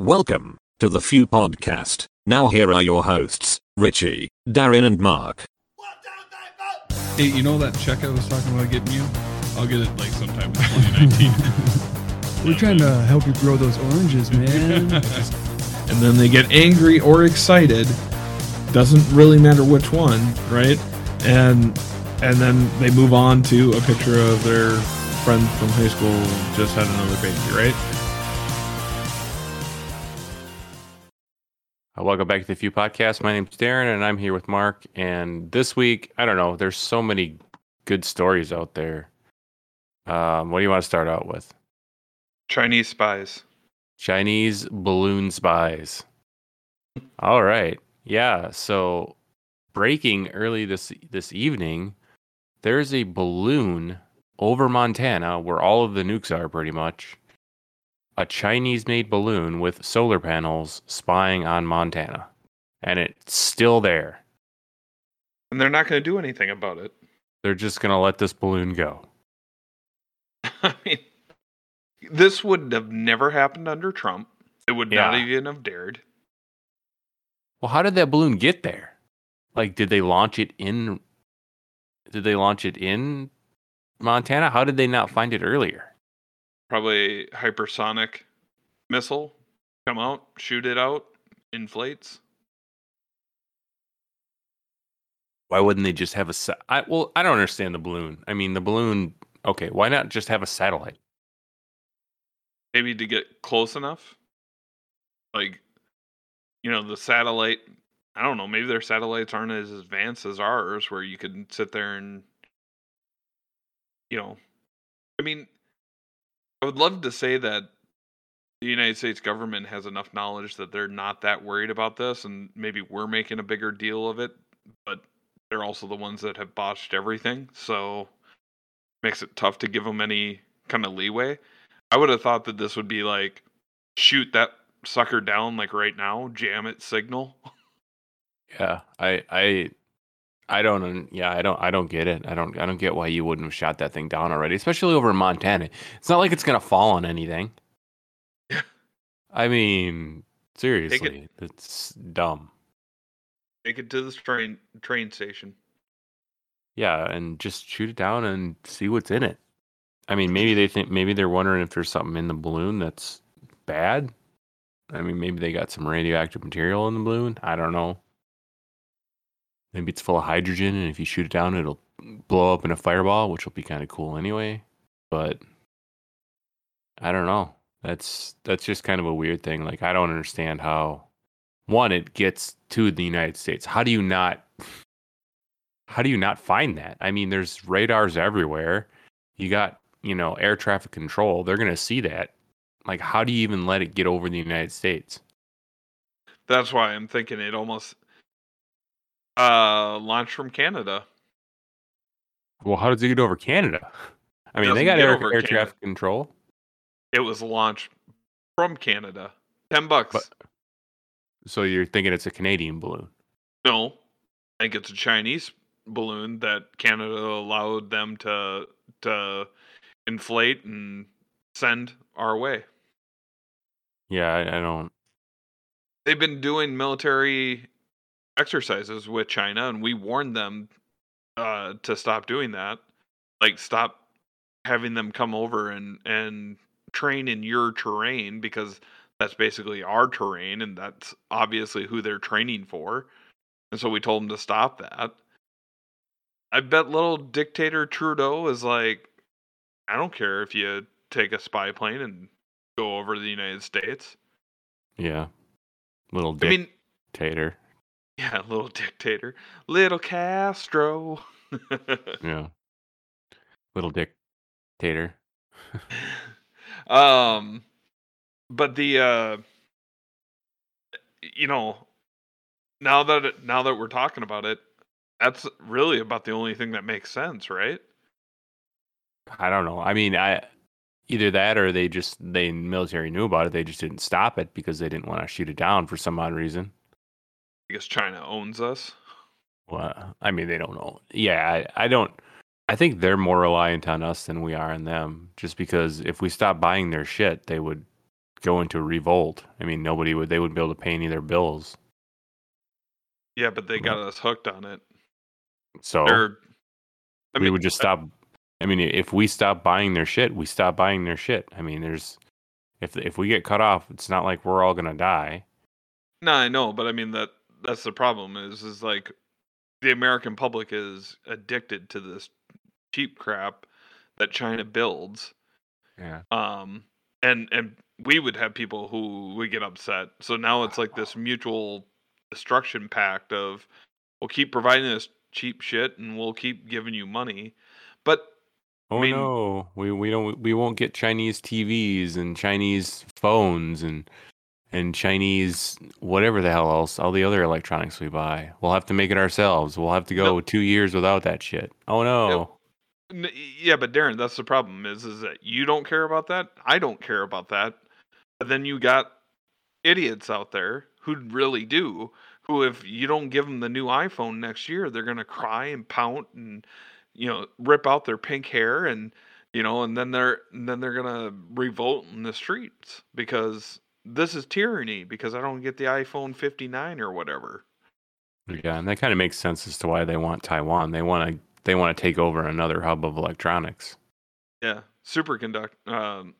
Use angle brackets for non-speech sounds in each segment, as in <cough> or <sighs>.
Welcome to the Few Podcast. Now here are your hosts, Richie, Darren, and Mark. Hey, you know that check I was talking about getting you? I'll get it like sometime in 2019. <laughs> We're trying to help you grow those oranges, <laughs> man. and then they get angry or excited. Doesn't really matter which one, right? And and then they move on to a picture of their friend from high school just had another baby, right? Welcome back to the Few Podcast. My name's Darren, and I'm here with Mark. And this week, I don't know, there's so many good stories out there. Um, what do you want to start out with? Chinese spies. Chinese balloon spies. All right, yeah. So, breaking early this this evening, there's a balloon over Montana where all of the nukes are, pretty much a Chinese made balloon with solar panels spying on Montana. And it's still there. And they're not going to do anything about it. They're just going to let this balloon go. <laughs> I mean, this would have never happened under Trump. It would not even have dared. Well, how did that balloon get there? Like, did they launch it in? Did they launch it in Montana? How did they not find it earlier? Probably hypersonic missile come out, shoot it out, inflates. Why wouldn't they just have a? Sa- I, well, I don't understand the balloon. I mean, the balloon. Okay, why not just have a satellite? Maybe to get close enough. Like, you know, the satellite. I don't know. Maybe their satellites aren't as advanced as ours, where you could sit there and, you know, I mean, I would love to say that the United States government has enough knowledge that they're not that worried about this, and maybe we're making a bigger deal of it, but they're also the ones that have botched everything, so makes it tough to give them any kind of leeway. I would have thought that this would be like shoot that sucker down like right now, jam it signal. Yeah, I, I, I don't. Yeah, I don't. I don't get it. I don't. I don't get why you wouldn't have shot that thing down already, especially over in Montana. It's not like it's gonna fall on anything. I mean, seriously, it's dumb. Take it to the train train station. Yeah, and just shoot it down and see what's in it. I mean, maybe they think maybe they're wondering if there's something in the balloon that's bad. I mean, maybe they got some radioactive material in the balloon. I don't know. Maybe it's full of hydrogen, and if you shoot it down, it'll blow up in a fireball, which will be kind of cool anyway. But I don't know. That's that's just kind of a weird thing. Like I don't understand how one it gets to the United States. How do you not how do you not find that? I mean, there's radars everywhere. You got, you know, air traffic control. They're going to see that. Like how do you even let it get over the United States? That's why I'm thinking it almost uh launched from Canada. Well, how does it get over Canada? I mean, they got air, air traffic control. It was launched from Canada. Ten bucks. But- So you're thinking it's a Canadian balloon. no, I think it's a Chinese balloon that Canada allowed them to to inflate and send our way. Yeah, I, I don't. they've been doing military exercises with China, and we warned them uh, to stop doing that. Like, stop having them come over and and train in your terrain because that's basically our terrain, and that's obviously who they're training for. And so we told them to stop that. I bet little dictator Trudeau is like, I don't care if you take a spy plane and go over to the United States. Yeah, little I mean, dictator. Yeah, little dictator. Little Castro. yeah, <laughs> little dictator. <laughs> um but the uh you know, now that it, now that we're talking about it, that's really about the only thing that makes sense, right? I don't know. I mean, I either that or they just they military knew about it. They just didn't stop it because they didn't want to shoot it down for some odd reason. Because China owns us. Well, I mean, they don't know. Yeah, I, I don't. I think they're more reliant on us than we are on them. Just because if we stop buying their shit, they would go into revolt. I mean, nobody would they wouldn't be able to pay any of their bills. Yeah, but they got us hooked on it. So They're, I we mean, would just stop. I mean, if we stop buying their shit, we stop buying their shit. I mean, there's if if we get cut off, it's not like we're all gonna die. No, I know, but I mean that that's the problem is is like the American public is addicted to this cheap crap that China builds. Yeah. Um and and we would have people who would get upset. So now it's like this mutual destruction pact of we'll keep providing this cheap shit and we'll keep giving you money. But Oh mean- no, we we don't we won't get Chinese TVs and Chinese phones and and Chinese whatever the hell else, all the other electronics we buy. We'll have to make it ourselves. We'll have to go two years without that shit. Oh no. Yeah, but Darren, that's the problem is is that you don't care about that. I don't care about that. But then you got idiots out there who really do. Who, if you don't give them the new iPhone next year, they're gonna cry and pout and you know rip out their pink hair and you know, and then they're and then they're gonna revolt in the streets because this is tyranny because I don't get the iPhone 59 or whatever. Yeah, and that kind of makes sense as to why they want Taiwan. They want to they want to take over another hub of electronics. Yeah, superconduct. Um,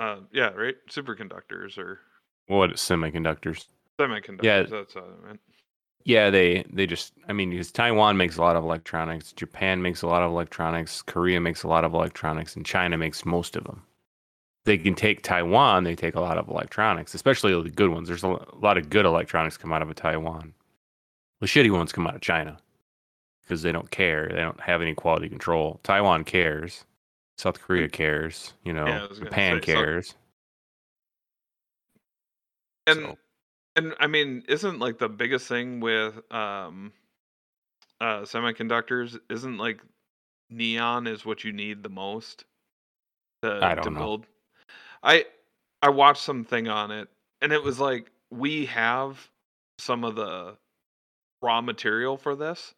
uh, yeah, right. Superconductors or What semiconductors? Semiconductors. Yeah. that's what I meant. Yeah, they they just I mean because Taiwan makes a lot of electronics, Japan makes a lot of electronics, Korea makes a lot of electronics, and China makes most of them. They can take Taiwan, they take a lot of electronics, especially the good ones. There's a lot of good electronics come out of Taiwan. The shitty ones come out of China because they don't care. They don't have any quality control. Taiwan cares. South Korea cares. You know, Yeah, I was gonna Japan say, cares. And So- and I mean, isn't like the biggest thing with um, uh, semiconductors? Isn't like neon is what you need the most to I don't to know. build? I I watched something on it, and it was like we have some of the raw material for this.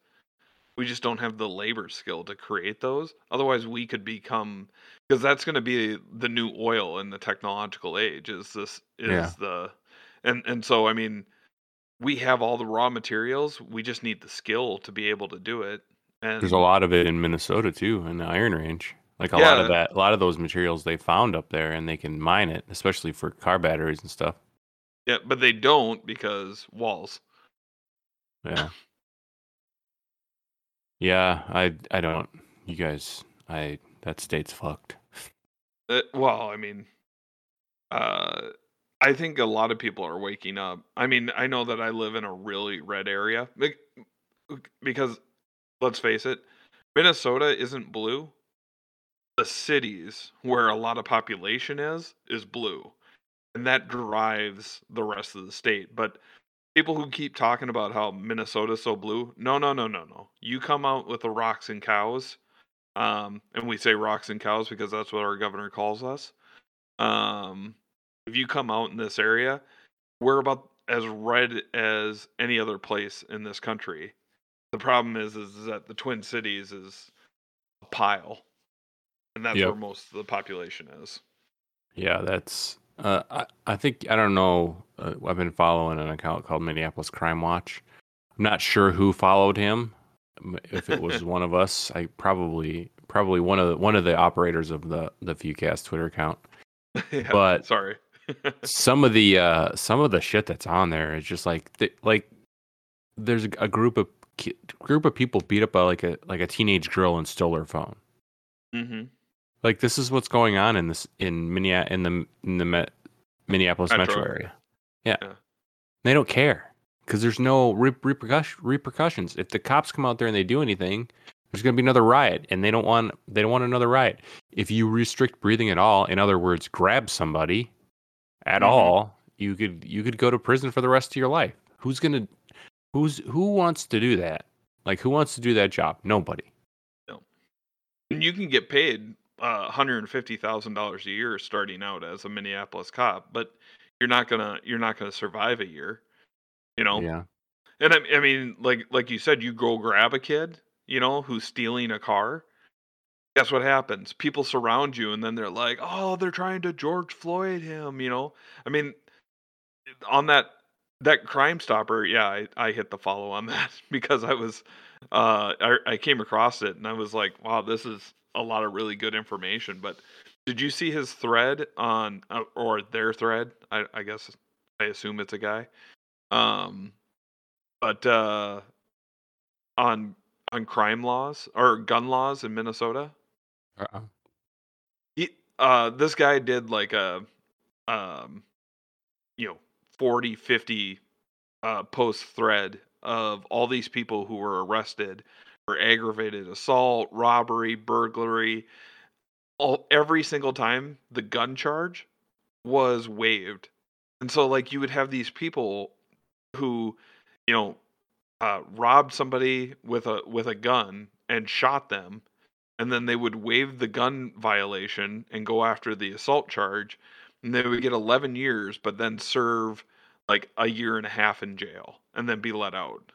We just don't have the labor skill to create those. Otherwise, we could become because that's going to be the new oil in the technological age. Is this is Yeah. the and and so I mean, we have all the raw materials. We just need the skill to be able to do it. And There's a lot of it in Minnesota too, in the Iron Range. Like a lot of that, a lot of those materials they found up there, and they can mine it, especially for car batteries and stuff. Yeah, but they don't because Walz. Yeah. Yeah, I I don't. You guys, I that state's fucked. Uh, well, I mean, uh, I think a lot of people are waking up. I mean, I know that I live in a really red area because, let's face it, Minnesota isn't blue. The cities where a lot of population is is blue, and that drives the rest of the state. But people who keep talking about how Minnesota's so blue, no, no, no, no, no. You come out with the rocks and cows, um, and we say rocks and cows because that's what our governor calls us. Um, if you come out in this area, we're about as red as any other place in this country. The problem is, is that the Twin Cities is a pile, and that's Yep. where most of the population is. Yeah, that's. Uh, I I think I don't know. Uh, I've been following an account called Minneapolis Crime Watch. I'm not sure who followed him. If it was <laughs> one of us, I probably probably one of the one of the operators of the the Fewcast Twitter account. <laughs> Yeah, But- sorry. <laughs> some of the uh some of the shit that's on there is just like th- like there's a, group of group of people beat up a, like a like a teenage girl and stole her phone hmm like this is what's going on in this in Minneapolis in the in the Me- Minneapolis metro, Metro area yeah. Yeah. they don't care because there's no re- repercussion repercussions if the cops come out there and they do anything there's going to be another riot and they don't want they don't want another riot if you restrict breathing at all in other words grab somebody at Mhm. all you could you could go to prison for the rest of your life who's going to who's who wants to do that like who wants to do that job nobody No. And you can get paid uh, $150,000 a year starting out as a Minneapolis cop, but you're not gonna you're not gonna survive a year. You know, yeah And I, I mean, like like you said, you go grab a kid, you know, who's stealing a car. guess what happens? People surround you, and then they're like, "Oh, they're trying to George Floyd him." You know, I mean, on that that Crime Stopper, yeah, I, I hit the follow on <laughs> that because I was, uh, I, I came across it and I was like, wow, this is a lot of really good information. But did you see his thread on, uh, or their thread? I, I guess I assume it's a guy. Um, but uh, on on crime laws or gun laws in Minnesota, Uh-uh. he, uh, this guy did like a, um, you know, 40, 50 uh, post thread of all these people who were arrested for aggravated assault, robbery, burglary. All every single time the gun charge was waived, and so like you would have these people who, you know, uh, robbed somebody with a with a gun and shot them, and then they would waive the gun violation and go after the assault charge, and they would get 11 years, but then serve like a year and a half in jail and then be let out.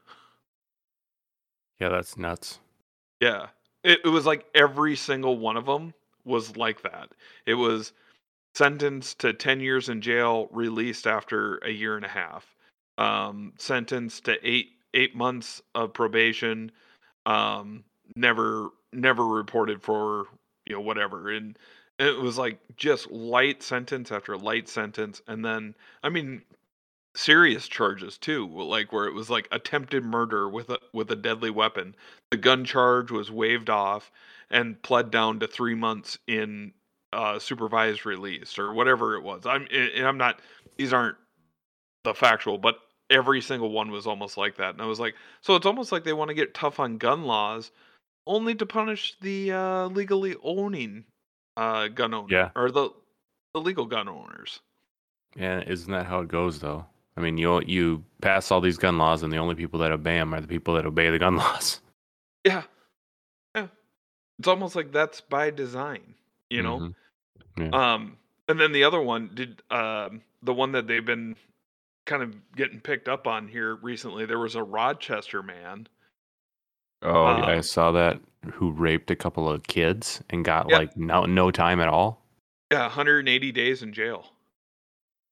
Yeah, that's nuts. Yeah. It, it was like every single one of them was like that. It was sentenced to 10 years in jail, released after a year and a half. Um, sentenced to eight eight months of probation. Um, never never reported for you know whatever. And it was like just light sentence after light sentence. And then I mean serious charges too, like where it was like attempted murder with a with a deadly weapon. The gun charge was waived off and pled down to three months in uh, supervised release or whatever it was. I'm and I'm not; these aren't the factual, but every single one was almost like that. And I was like, so it's almost like they want to get tough on gun laws, only to punish the uh, legally owning uh, gun owners Yeah. or the the legal gun owners. Yeah, isn't that how it goes though? I mean, you you pass all these gun laws, and the only people that obey them are the people that obey the gun <laughs> laws. Yeah. Yeah. It's almost like that's by design, you know? Mhm. Yeah. Um and then the other one did um the one that they've been kind of getting picked up on here recently, there was a Rochester man. Oh, yeah, I um, saw that. Who raped a couple of kids and got Yeah. like no no time at all. Yeah, 180 days in jail.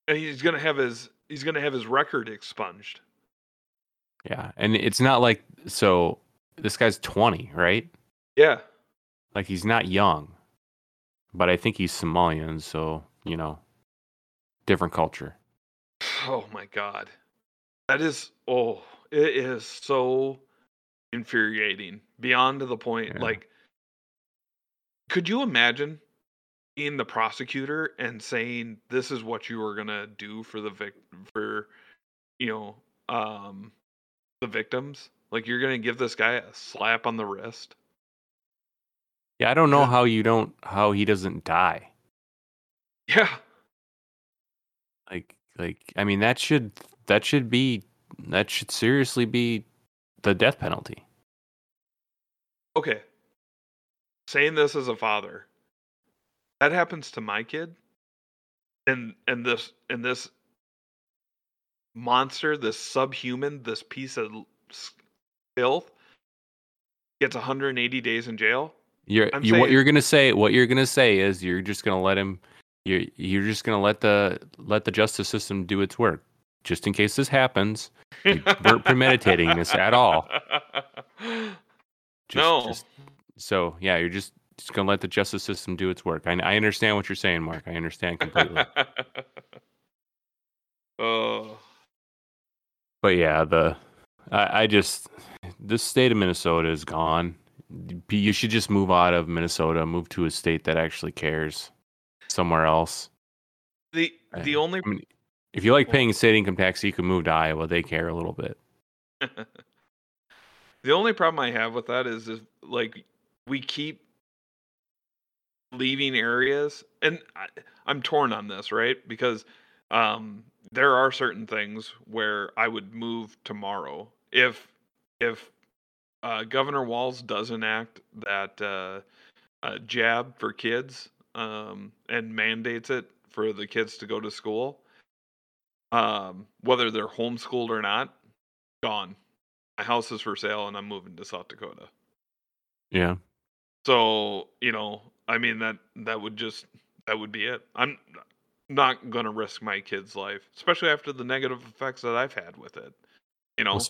And he's going to have his he's going to have his record expunged. Yeah, and it's not like so. This guy's twenty, right? Yeah. Like he's not young, but I think he's Somalian, so you know, different culture. Oh my god. That is oh, it is so infuriating beyond to the point Yeah. like could you imagine being the prosecutor and saying this is what you are going to do for the vic for you know um the victims? Like you're going to give this guy a slap on the wrist? Yeah, I don't know how you don't how he doesn't die. yeah. Like like I mean that should that should be that should seriously be the death penalty. okay. Saying this as a father that happens to my kid and and this and this monster this subhuman this piece of filth gets 180 days in jail You're you, what you're gonna say. What you're gonna say is you're just gonna let him. You're you're just gonna let the let the justice system do its work, just in case this happens. You weren't premeditating this at all. <laughs> Just, no just- so yeah, you're just just gonna let the justice system do its work. I, I understand what you're saying, Mark. I understand completely. <laughs> oh but yeah, the I, I just the state of Minnesota is gone. You should just move out of Minnesota, move to a state that actually cares, somewhere else. the the Uh, only I mean, if you like paying state income tax, you can move to Iowa. They care a little bit. <laughs> The only problem I have with that is, is like we keep leaving areas, and I, I'm torn on this, right? Because um, there are certain things where I would move tomorrow if if uh, Governor Walz does enact that uh, uh, jab for kids um, and mandates it for the kids to go to school, um, whether they're homeschooled or not, gone. My house is for sale, and I'm moving to South Dakota. Yeah. So you know, I mean that that would just that would be it. I'm not gonna risk my kid's life, especially after the negative effects that I've had with it. You know,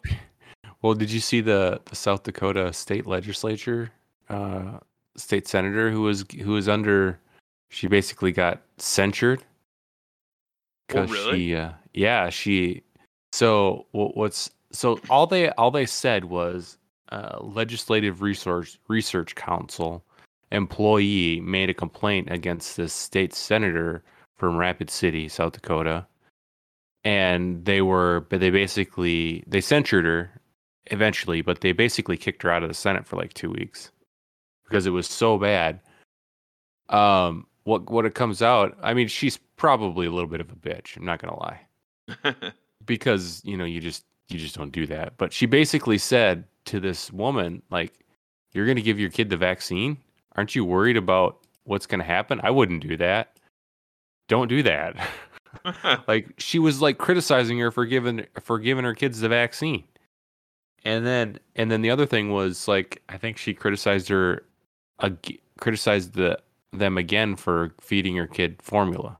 Well, did you see the the South Dakota state legislature, uh, state senator who was who was under? She basically got censured Oh, because really? she, uh, yeah, she. So wh- what's so all they all they said was uh, legislative resource research council employee made a complaint against this state senator from Rapid City, South Dakota, and they were but they basically they censured her eventually, but they basically kicked her out of the Senate for like two weeks because it was so bad. Um, what what it comes out, I mean, she's probably a little bit of a bitch. I'm not gonna lie <laughs> because you know you just you just don't do that. But she basically said to this woman, like, "You're gonna give your kid the vaccine? Aren't you worried about what's gonna happen? I wouldn't do that. Don't do that." <laughs> like she was like criticizing her for giving for giving her kids the vaccine and then and then the other thing was like i think she criticized her ag- criticized the them again for feeding her kid formula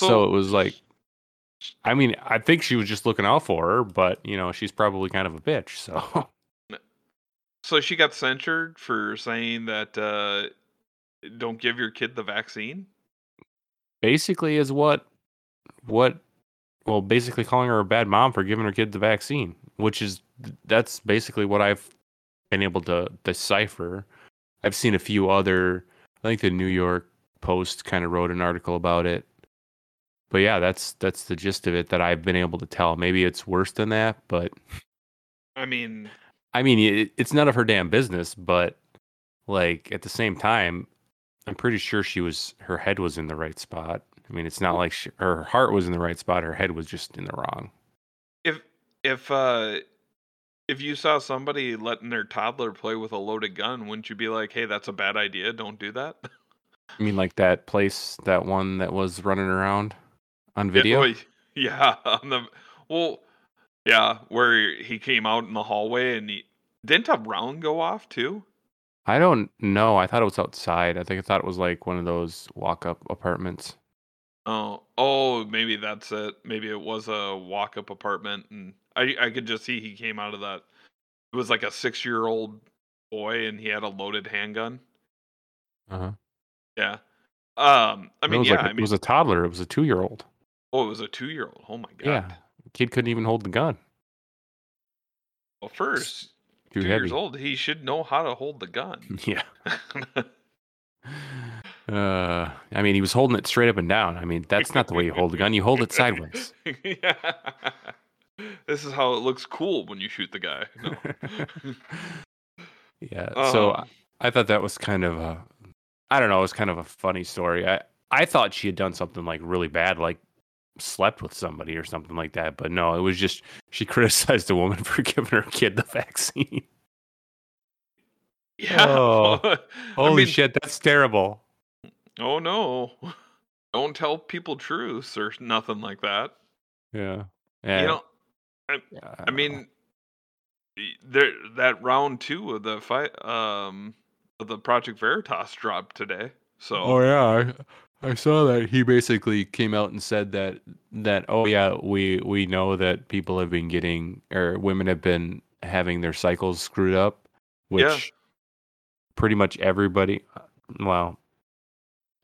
oh, so, it was like i mean i think she was just looking out for her but you know she's probably kind of a bitch so <laughs> so she got censured for saying that uh, don't give your kid the vaccine. basically is what what well basically calling her a bad mom for giving her kid the vaccine which is that's basically what i've been able to decipher. I've seen a few other i think the new york post kind of wrote an article about it. But yeah that's that's the gist of it that i've been able to tell. Maybe it's worse than that but I mean, i mean it, it's none of her damn business but like at the same time i'm pretty sure she was her head was in the right spot i mean it's not like she, her heart was in the right spot her head was just in the wrong if if uh if you saw somebody letting their toddler play with a loaded gun, wouldn't you be like, "Hey, that's a bad idea. Don't do that." I mean, like that place, that one that was running around on video. well, <laughs> Yeah, on the well, yeah, where he came out in the hallway and he didn't a round go off too. I don't know. I thought it was outside. I think I thought it was like one of those walk-up apartments. Oh, oh, maybe that's it. Maybe it was a walk-up apartment, and I I could just see he came out of that. It was like a six-year-old boy, and he had a loaded handgun. Uh-huh. Yeah. Um, I mean, yeah, like a- I mean, it was a toddler. It was a two-year-old. oh, it was a two-year-old. Oh my god. Yeah, kid couldn't even hold the gun. Well, first, two heavy. years old, he should know how to hold the gun. <laughs> Yeah. <laughs> Uh, I mean, he was holding it straight up and down. I mean, that's not the way you hold a gun. You hold it sideways. <laughs> yeah. This is how it looks cool when you shoot the guy. No. yeah. So Um, I, I thought that was kind of a, I don't know, it was kind of a funny story. I I thought she had done something like really bad, like slept with somebody or something like that. But no, it was just she <laughs> criticized a woman for <laughs> giving her kid the vaccine. yeah. Oh, <laughs> I Holy mean, shit, that's terrible. Oh no. Don't tell people truths or nothing like that. Yeah. Yeah. You know, yeah, I don't know. mean, there that round two of the fight um of the Project Veritas dropped today. So Oh yeah, I, saw that he basically came out and said that that oh yeah, we we know that people have been getting or women have been having their cycles screwed up, which Yeah. pretty much everybody, well,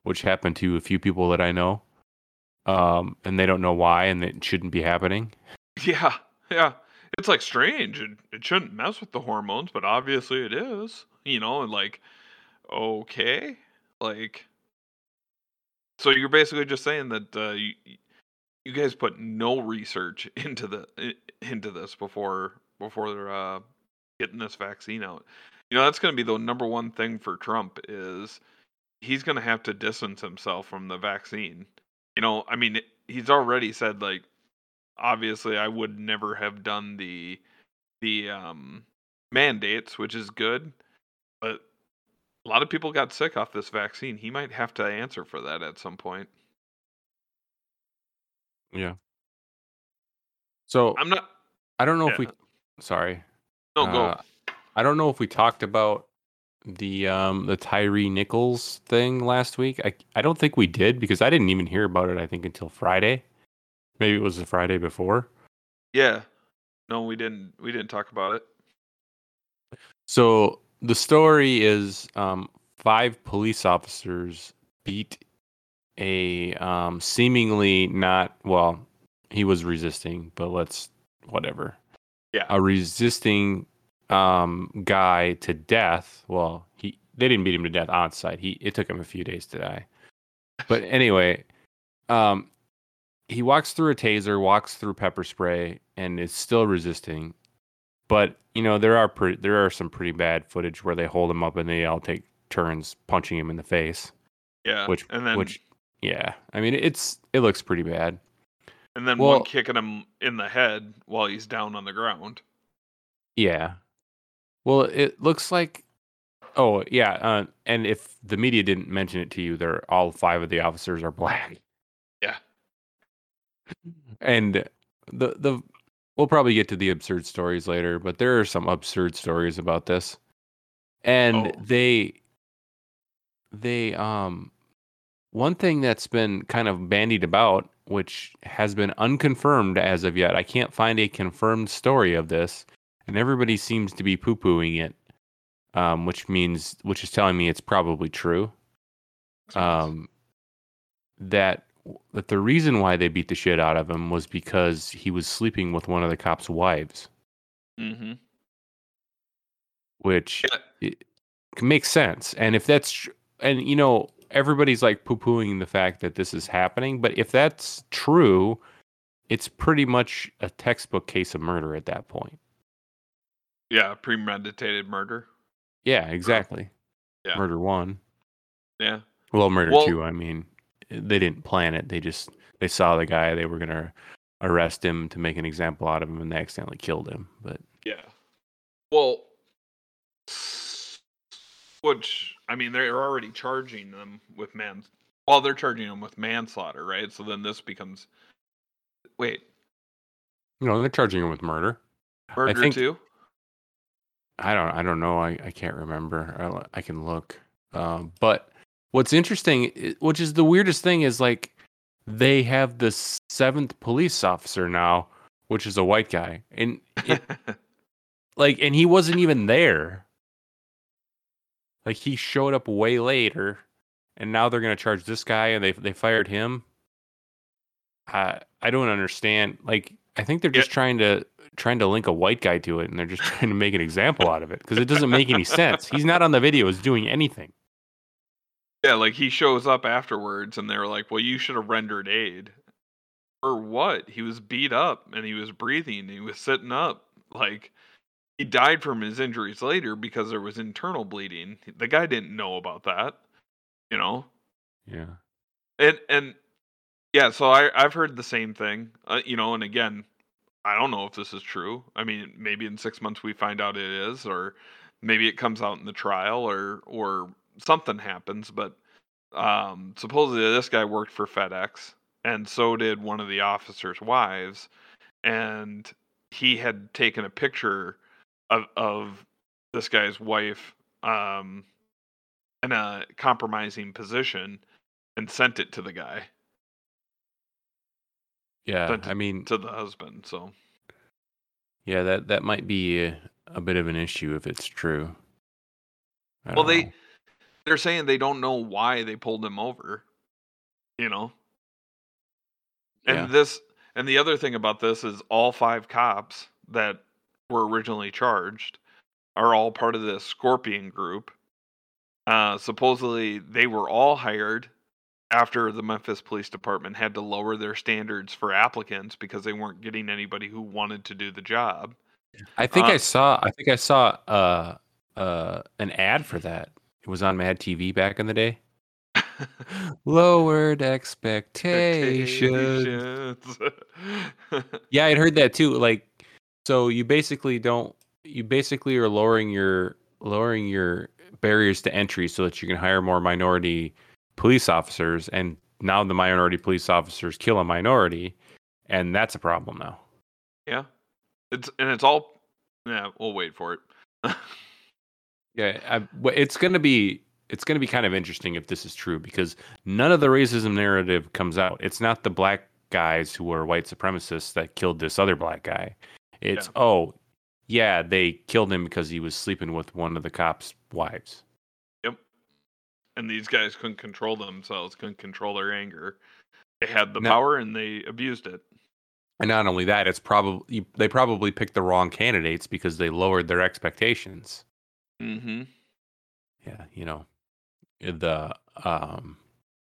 which happened to a few people that I know, um, and they don't know why, and it shouldn't be happening. <laughs> Yeah, yeah. It's like strange. It, it shouldn't mess with the hormones, but obviously it is. You know, and like, okay, like, so you're basically just saying that uh, you you guys put no research <laughs> into the into this before before uh, getting this vaccine out. You know, that's going to be the number one thing for Trump is he's going to have to distance himself from the vaccine. You know, I mean, he's already said like obviously I would never have done the the um mandates, which is good, but a lot of people got sick off this vaccine. He might have to answer for that at some point. Yeah. So I'm not I don't know if we. Sorry. no go. Uh, I don't know if we talked about the um the Tyre Nichols thing last week. I I don't think we did because I didn't even hear about it. I think until Friday. Maybe it was the Friday before. Yeah. No, we didn't. We didn't talk about it. So the story is um, five police officers beat a um, seemingly not well. He was resisting, but let's whatever. Yeah. a resisting um, guy to death. Well, he they didn't beat him to death on site. He it took him a few days to die. But <laughs> anyway, um, he walks through a taser, walks through pepper spray, and is still resisting. But you know there are pre- there are some pretty bad footage where they hold him up and they all take turns punching him in the face. Yeah. Which and then which yeah, I mean it's it looks pretty bad. and then well- one kicking him in the head while he's down on the ground. Yeah. Well, it looks like. Oh yeah, uh, and if the media didn't mention it to you, they're all five of the officers are <laughs> black. Yeah. And the the we'll probably get to the absurd stories later, but there are some absurd stories about this, and Oh. they they um one thing that's been kind of bandied about, which has been unconfirmed as of yet. I can't find a confirmed story of this, and everybody seems to be poo pooing it, um, which means which is telling me it's probably true. Um, that that the reason why they beat the shit out of him was because he was sleeping with one of the cops' wives, Mm-hmm. which Yeah. makes sense. And if that's tr- and you know everybody's like poo pooing the fact that this is happening, but if that's true, it's pretty much a textbook case of murder at that point. Yeah, premeditated murder. Yeah, exactly. Yeah. Murder one. Yeah. Well, murder Well- two. I mean, they didn't plan it. They just they saw the guy. They were gonna arrest him to make an example out of him, and they accidentally killed him. But Yeah. Well, which I mean, they're already charging them with man. Well, they're charging them with manslaughter, right? So then this becomes. Wait, No, they're charging him with murder. murder think- too? I don't I don't know. I, I can't remember. I'll, I can look. Um, but what's interesting, which is the weirdest thing, is like they have the seventh police officer now, which is a white guy, and it, <laughs> like, and he wasn't even there. Like he showed up way later, and now they're gonna charge this guy, and they they fired him. I I don't understand. Like I think they're Yeah. just trying to trying to link a white guy to it, and they're just <laughs> trying to make an example out of it because it doesn't make any sense. He's not on the videos doing anything. Yeah, like he shows up afterwards, and they're like, "Well, you should have rendered aid." For what? He was beat up, and he was breathing. And he was sitting up. Like he died from his injuries later because there was internal bleeding. The guy didn't know about that. You know. Yeah. and and yeah so i i've heard the same thing uh, you know and again i don't know if this is true i mean maybe in six months we find out it is or maybe it comes out in the trial or or something happens but um supposedly this guy worked for fedex and so did one of the officers wives and he had taken a picture of of this guy's wife um in a compromising position and sent it to the guy Yeah. I mean, to the husband so yeah that that might be a, a bit of an issue if it's true. Well don't they know. They're saying they don't know why they pulled him over you know and Yeah. this and the other thing about this is all five cops that were originally charged are all part of the scorpion group uh supposedly they were all hired after the Memphis Police Department had to lower their standards for applicants because they weren't getting anybody who wanted to do the job. I think I Uh, saw I think I saw uh uh an ad for that. It was on Mad TV back in the day. <laughs> Lowered expectations. <laughs> Yeah, I'd heard that too. Like, so you basically don't. You basically are lowering your lowering your barriers to entry so that you can hire more minority police officers, and now the minority police officers kill a minority, and that's a problem now. yeah. It's and it's all yeah, we'll wait for it. <laughs> Yeah, I, it's going to be it's going to be kind of interesting if this is true because none of the racism narrative comes out. It's not the black guys who are white supremacists that killed this other black guy. It's Yeah. oh, yeah, they killed him because he was sleeping with one of the cops' wives. Yep. And these guys couldn't control themselves, couldn't control their anger. They had the No. power and they abused it. And not only that, it's probably they probably picked the wrong candidates because they lowered their expectations. Mm-hmm. Yeah, you know, the um,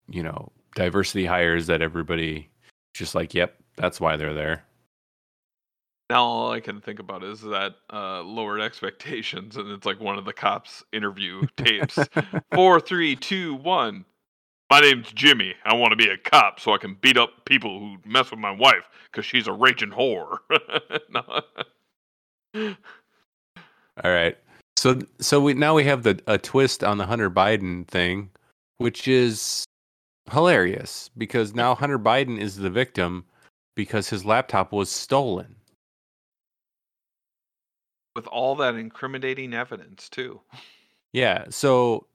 you know, diversity hires that everybody just like, yep, that's why they're there. Now all I can think about is that uh, lowered <laughs> expectations, and it's like one of the cops' interview <laughs> tapes. Four, three, two, one. My name's Jimmy. I want to be a cop so I can beat up people who mess with my wife because she's a raging whore. <laughs> No. All right. So so we now we have the a twist on the Hunter Biden thing, which is hilarious because now Hunter Biden is the victim because his laptop was stolen. With all that incriminating evidence too. Yeah, so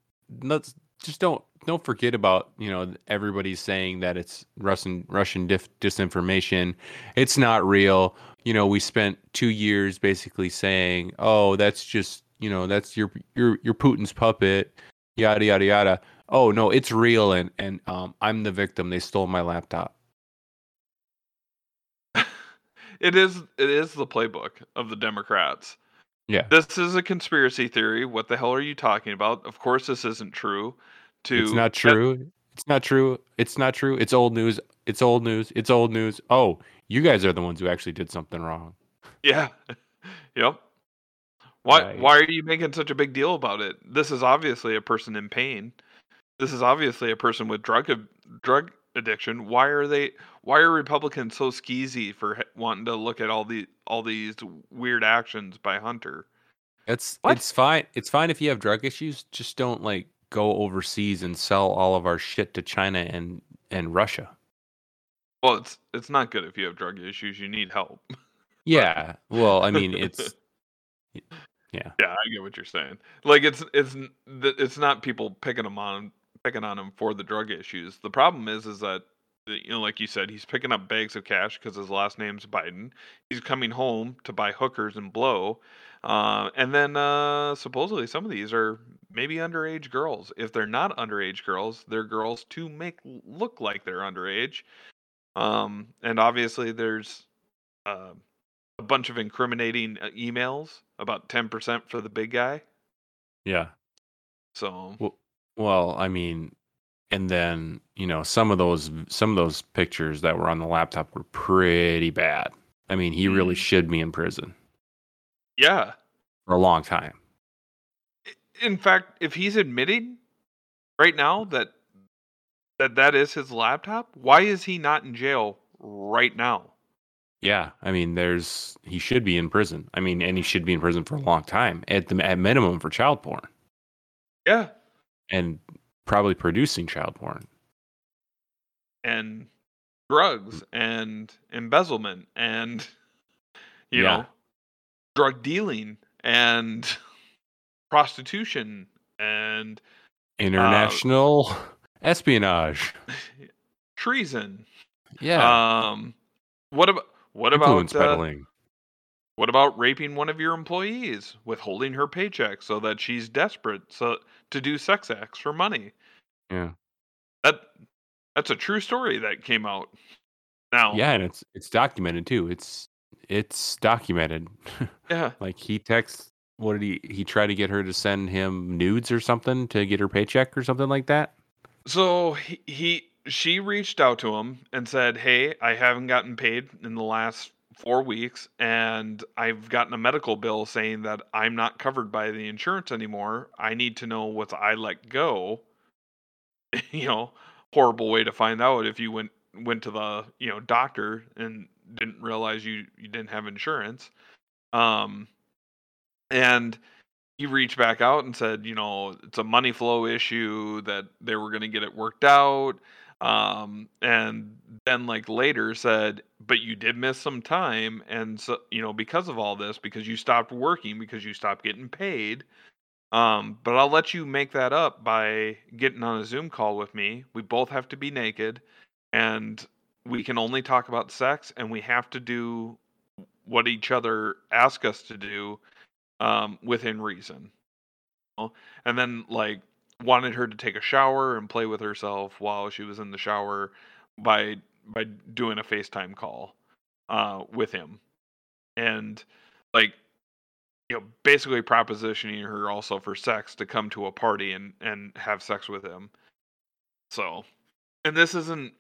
let's just don't don't forget about you know everybody's saying that it's Russian Russian dif- disinformation. It's not real. You know, we spent two years basically saying, "Oh, that's just you know that's your your your Putin's puppet," yada yada yada. Oh no, it's real, and and um, I'm the victim. They stole my laptop. <laughs> it is it is the playbook of the Democrats. Yeah, This is a conspiracy theory. What the hell are you talking about? Of course this isn't true. To it's not true. It's not true. It's not true. It's old news. It's old news. It's old news. Oh, you guys are the ones who actually did something wrong. Yeah. <laughs> yep. Why Right. why are you making such a big deal about it? This is obviously a person in pain. This is obviously a person with drug drug addiction. Why are they why are Republicans so skeezy for wanting to look at all the all these weird actions by Hunter? It's What? it's fine. It's fine if you have drug issues. Just don't like go overseas and sell all of our shit to China and and Russia. Well, it's it's not good if you have drug issues. You need help. Yeah. Well, I mean, <laughs> it's Yeah, Yeah, I get what you're saying. Like it's it's it's not people picking him on picking on him for the drug issues. The problem is is that you know, like you said, he's picking up bags of cash because his last name's Biden. He's coming home to buy hookers and blow, uh, and then uh, supposedly some of these are maybe underage girls. If they're not underage girls, they're girls to make look like they're underage. Um, and obviously, there's uh, a bunch of incriminating uh, emails about 10% for the big guy. yeah. So, Well, well, I mean, and then you know some of those some of those pictures that were on the laptop were pretty bad. I mean, he really Mhm. should be in prison yeah. for a long time. In fact, if he's admitting right now that that that is his laptop, why is he not in jail right now? Yeah, I mean, there's he should be in prison. I mean, and he should be in prison for a long time at the at minimum for child porn Yeah. and probably producing child porn. And drugs and embezzlement and you Yeah. know, drug dealing and prostitution and International espionage. <laughs> treason. Yeah, Um, what about what influence about uh, peddling. what about raping one of your employees, withholding her paycheck so that she's desperate so to do sex acts for money? Yeah, That that's a true story that came out. Now, yeah, and it's it's documented too. It's it's documented. <laughs> yeah, like he texts. What did he? He tried to get her to send him nudes or something to get her paycheck or something like that. So he, he she reached out to him and said, "Hey, I haven't gotten paid in the last 4 weeks and I've gotten a medical bill saying that I'm not covered by the insurance anymore. I need to know what I let go." <laughs> you know, horrible way to find out if you went went to the, you know, doctor and didn't realize you you didn't have insurance. Um and he reached back out and said, you know, it's a money flow issue that they were going to get it worked out. Um, and then like later said, but you did miss some time, and so you know because of all this, because you stopped working, because you stopped getting paid. Um, but I'll let you make that up by getting on a Zoom call with me. We both have to be naked, and we can only talk about sex, and we have to do what each other ask us to do um, within reason. And then like wanted her to take a shower and play with herself while she was in the shower by by doing a FaceTime call uh, with him, and like you know basically propositioning her also for sex to come to a party and and have sex with him. So, and this isn't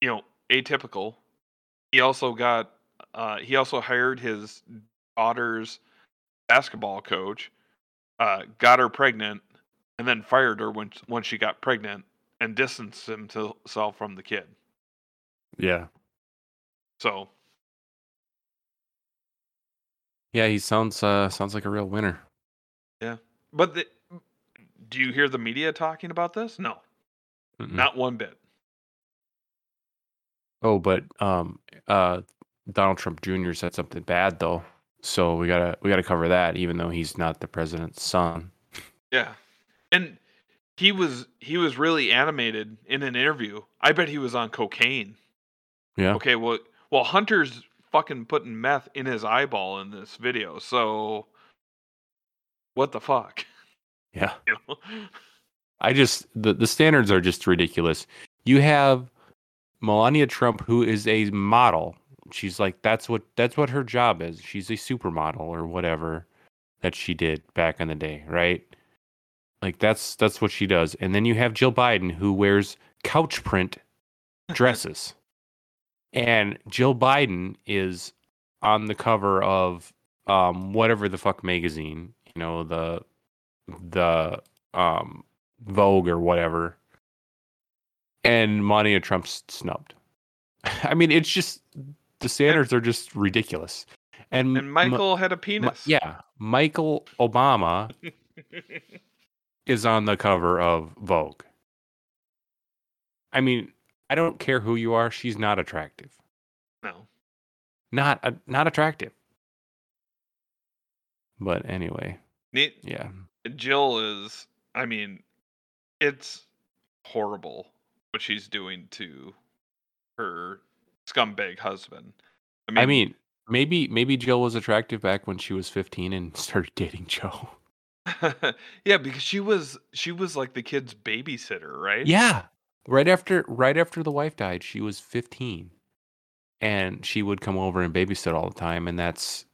you know atypical. He also got uh, he also hired his daughter's basketball coach, uh, got her pregnant, and then fired her when once she got pregnant and distanced himself from the kid. Yeah. So Yeah, he sounds uh sounds like a real winner. yeah, but the, do you hear the media talking about this? No, Mm-mm. not one bit. Oh, but um uh Donald Trump Jr. said something bad though. So we gotta we gotta cover that, even though he's not the president's son. Yeah, and he was he was really animated in an interview. I bet he was on cocaine. Yeah. Okay, well, well, Hunter's fucking putting meth in his eyeball in this video. So, what the fuck? Yeah. <laughs> You know? I just the the standards are just ridiculous. You have Melania Trump who is a model. She's like that's what that's what her job is. She's a supermodel or whatever that she did back in the day, right? Like that's that's what she does. And then you have Jill Biden who wears couch print dresses. and Jill Biden is on the cover of um whatever the fuck magazine, you know, the the um Vogue or whatever. And Melania Trump's snubbed. <laughs> I mean, it's just the standards are just ridiculous. And, and Michael had a penis. yeah, Michael Obama <laughs> is on the cover of Vogue. I mean, I don't care who you are, she's not attractive. no. Not uh, not attractive. But anyway, Ne- yeah. Jill is. I mean, it's horrible what she's doing to her scumbag husband. I mean, maybe maybe Jill was attractive back when she was 15 and <laughs> started dating Joe. <laughs> yeah, because she was she was like the kid's babysitter, right? Yeah. Right after right after the wife died, she was 15. And she would come over and babysit all the time and that's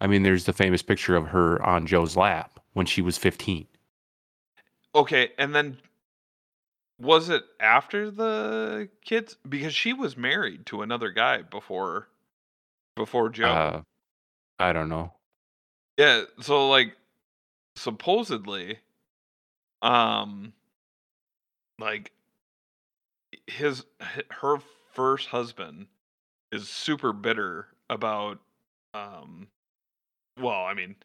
I mean there's the famous picture of her on Joe's lap when she was 15. Okay, and then was it after the kids? Because she was married to another guy before before Joe. Uh I don't know. Yeah, so like supposedly um like his her first husband is super bitter about um well, I mean,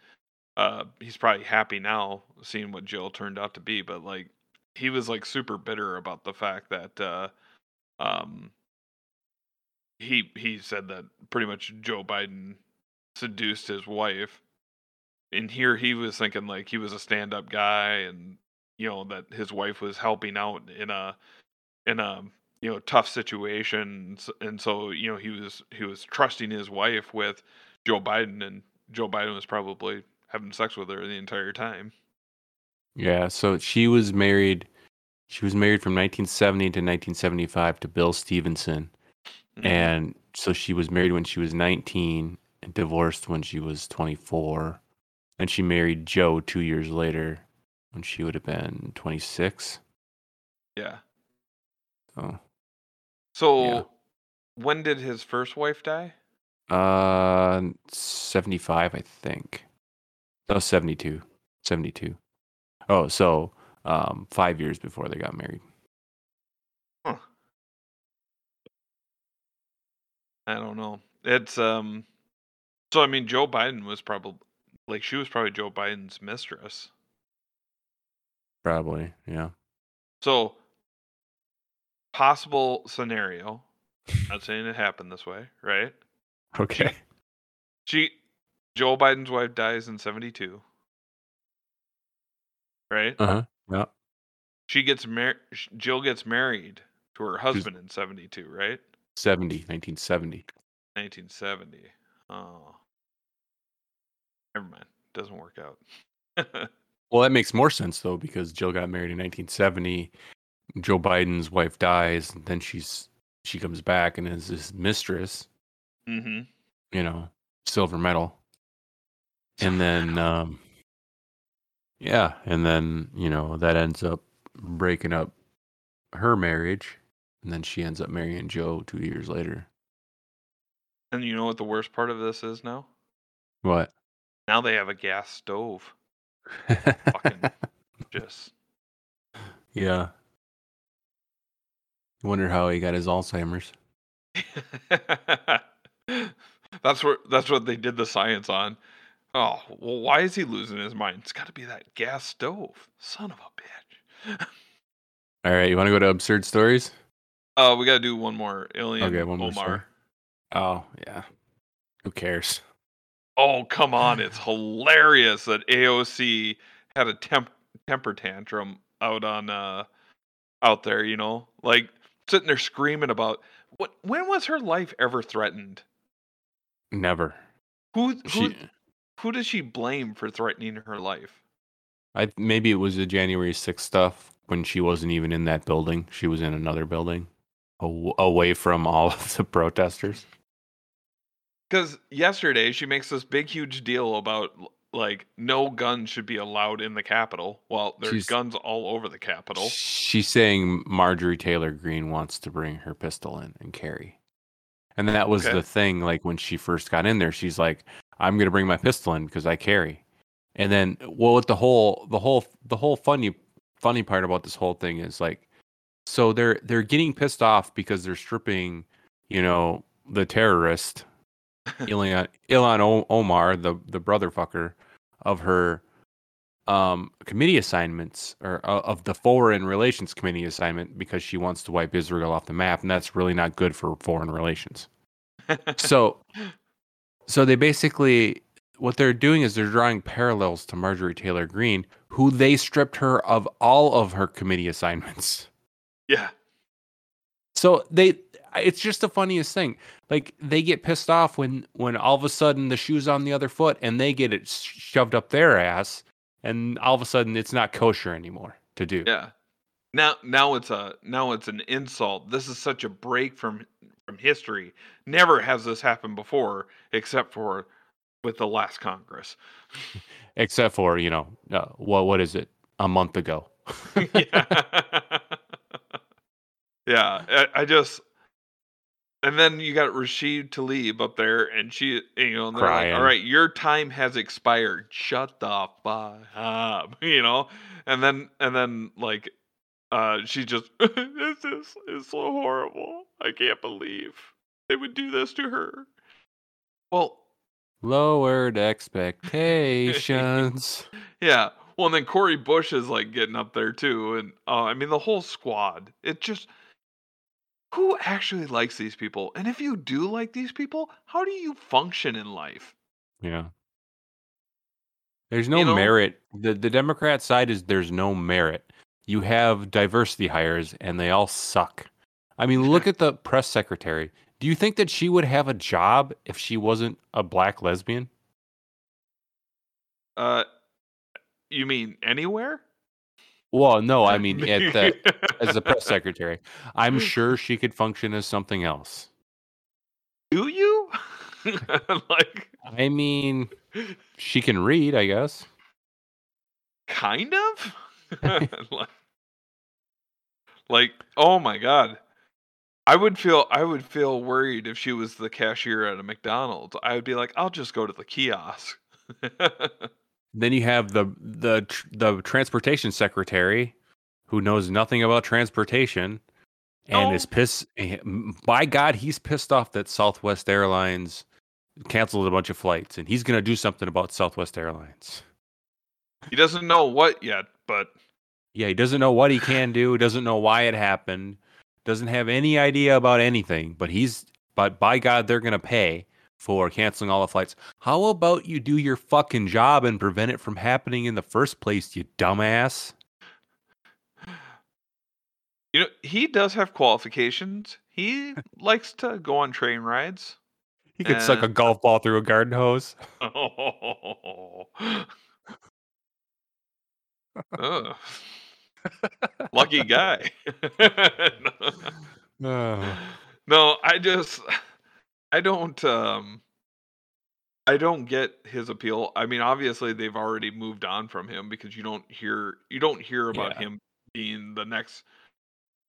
uh he's probably happy now seeing what Jill turned out to be, but like he was like super bitter about the fact that uh um he he said that pretty much Joe Biden seduced his wife and here he was thinking like he was a stand-up guy and you know that his wife was helping out in a in a you know tough situation and so you know he was he was trusting his wife with Joe Biden and Joe Biden was probably having sex with her the entire time. Yeah, so she was married she was married from 1970 to 1975 to Bill Stevenson. Mhm. And so she was married when she was 19 and divorced when she was 24. And she married Joe 2 years later when she would have been 26. yeah. So, So Yeah. when did his first wife die? uh 75 I think. No, 72. 72. Oh, so um 5 years before they got married. Huh. I don't know. It's um so I mean Joe Biden was probably like she was probably Joe Biden's mistress. Probably, yeah. So possible scenario. Not saying it happened this way, right? Okay. She, Joe Biden's wife dies in '72, right? Uh huh. Yeah. She gets married. Jill gets married to her husband in '72, right? 70, 1970. 1970. Oh, never mind. Doesn't work out. Well, that makes more sense though because Jill got married in 1970. Joe Biden's wife dies, and then she's she comes back and is his mistress. hmm You know, silver medal. And then, <laughs> um, yeah, and then you know that ends up breaking up her marriage, and then she ends up marrying Joe two years later. And you know what the worst part of this is now? What? Now they have a gas stove. Fucking <laughs> just yeah. Wonder how he got his Alzheimer's. <laughs> that's what that's what they did the science on. Oh, well, why is he losing his mind? It's got to be that gas stove. Son of a bitch. All right, you want to go to absurd stories? Uh, we got to do one more. Alien Okay, one more story. Oh yeah. Who cares? Oh, come on. It's <sighs> hilarious that AOC had a temp- temper tantrum out on uh out there, you know? Like sitting there screaming about what when was her life ever threatened? Never. Who who She. who does she blame for threatening her life? I maybe it was the January 6th stuff when she wasn't even in that building. She was in another building, away from all of the protesters. Because yesterday she makes this big, huge deal about like no guns should be allowed in the Capitol. Well, there's She's- guns all over the Capitol. She's saying Marjorie Taylor Greene wants to bring her pistol in and carry. And that was Okay. the thing. Like when she first got in there, she's like, "I'm going to bring my pistol in because I carry." And then, well, what the whole, the whole, the whole funny, funny part about this whole thing is like, so they're they're getting pissed off because they're stripping, you know, the terrorist Ilhan Ilhan O- Omar, the the brother fucker, of her um committee assignments or uh, of the foreign relations committee assignment because she wants to wipe Israel off the map, and that's really not good for foreign relations. So, so they basically what they're doing is they're drawing parallels to Marjorie Taylor Greene, who they stripped her of all of her committee assignments. yeah. So they it's just the funniest thing. Like they get pissed off when when all of a sudden the shoe's on the other foot and they get it shoved up their ass and all of a sudden it's not kosher anymore to do. Yeah. Now now it's a now it's an insult. This is such a break from from history. Never has this happened before except for with the last Congress. <laughs> Except for, you know, uh, what what is it? A month ago. <laughs> yeah. <laughs> yeah. I, I just and then you got Rashid Tlaib up there and she you know and they're like, Crying. all right, your time has expired. Shut the fuck up. <laughs> You know? And then and then like uh she just <laughs> this is is so horrible. I can't believe they would do this to her. Well, Lowered <laughs> expectations. Yeah. Well, and then Cori Bush is like getting up there too, and uh, I mean the whole squad. It just who actually likes these people, and if you do like these people, how do you function in life? yeah. There's no You know- merit. The the Democrat side is there's no merit. You have diversity hires and they all suck. I mean, look <laughs> at the press secretary. Do you think that she would have a job if she wasn't a black lesbian? Uh, you mean anywhere? Well, no, I mean at the <laughs> as the press secretary. I'm sure she could function as something else. do you? <laughs> like, I mean, she can read, I guess. kind of. <laughs> like, like, oh my god. I would feel I would feel worried if she was the cashier at a McDonald's. I would be like, I'll just go to the kiosk. Then you have the the the transportation secretary, who knows nothing about transportation, and No. is pissed. Eh, by God, he's pissed off that Southwest Airlines canceled a bunch of flights, and he's going to do something about Southwest Airlines. he doesn't know what yet, but Yeah, he doesn't know what he can do. Doesn't know why it happened. doesn't have any idea about anything, but he's but by God they're gonna pay for canceling all the flights. How about you do your fucking job and prevent it from happening in the first place, you dumbass? You know, he does have qualifications. He <laughs> likes to go on train rides. He could suck Uh, a golf ball through a garden hose. Oh. <laughs> Lucky guy. <laughs> No, I just I don't um I don't get his appeal. I mean, obviously they've already moved on from him because you don't hear you don't hear about Yeah. him being the next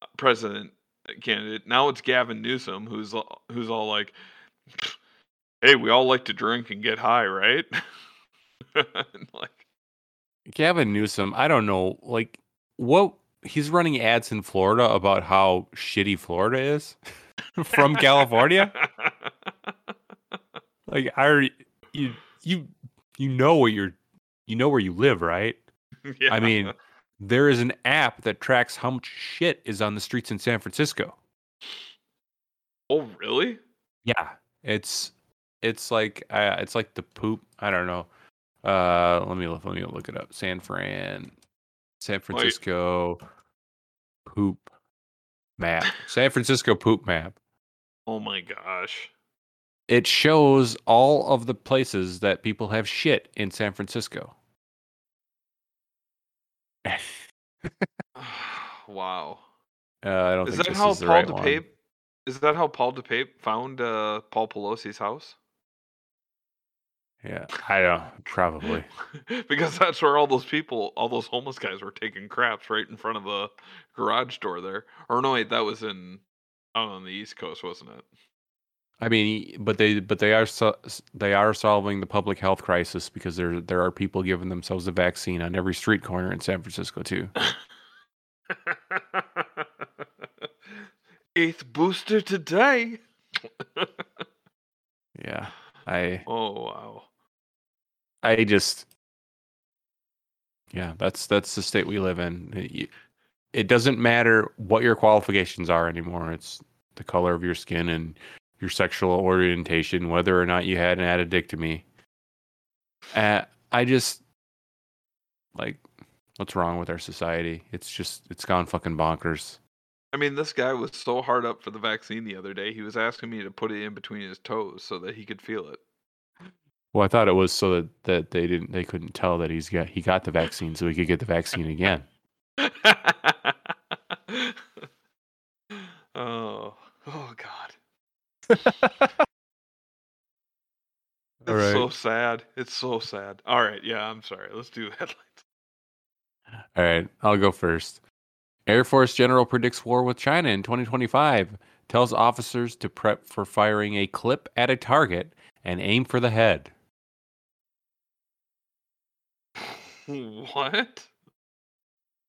uh, president candidate. Now it's Gavin Newsom who's all- who's all like hey, we all like to drink and get high, right? <laughs> Like Gavin Newsom, I don't know, like what he's running ads in Florida about how shitty Florida is <laughs> from California. <laughs> Like I you you you know where you're you know where you live, right? <laughs> yeah. I mean, there is an app that tracks how much shit is on the streets in San Francisco. oh really? Yeah, it's it's like uh, it's like the poop. I don't know. Uh, let me look, let me look it up. San Fran, San Francisco poop map. San Francisco poop map. Oh my gosh. It shows all of the places that people have shit in San Francisco. <sighs> wow. Uh, I don't Is think that this how is Paul right one. DePape? Is that how Paul DePape found uh, Paul Pelosi's house? Yeah, I don't probably. <laughs> because that's where all those people, all those homeless guys, were taking craps right in front of the garage door there. Or no, wait, that was in out on the East Coast, wasn't it? I mean, but they but they are so, they are solving the public health crisis because there there are people giving themselves a vaccine on every street corner in San Francisco too. <laughs> Eighth booster today. Yeah, I oh wow. I just yeah, that's that's the state we live in. It, it doesn't matter what your qualifications are anymore. It's the color of your skin and your sexual orientation, whether or not you had an addictomy. Uh, I just like what's wrong with our society? It's just it's gone fucking bonkers. I mean, this guy was so hard up for the vaccine the other day. He was asking me to put it in between his toes so that he could feel it. Well, I thought it was so that, that they didn't they couldn't tell that he's got he got the vaccine so he could get the vaccine again. <laughs> oh! It's right. so sad. It's so sad. All right, yeah, I'm sorry. Let's do <laughs> headlines. All right, I'll go first. Air Force General predicts war with China in 2025. Tells officers to prep for firing a clip at a target and aim for the head. <laughs> What?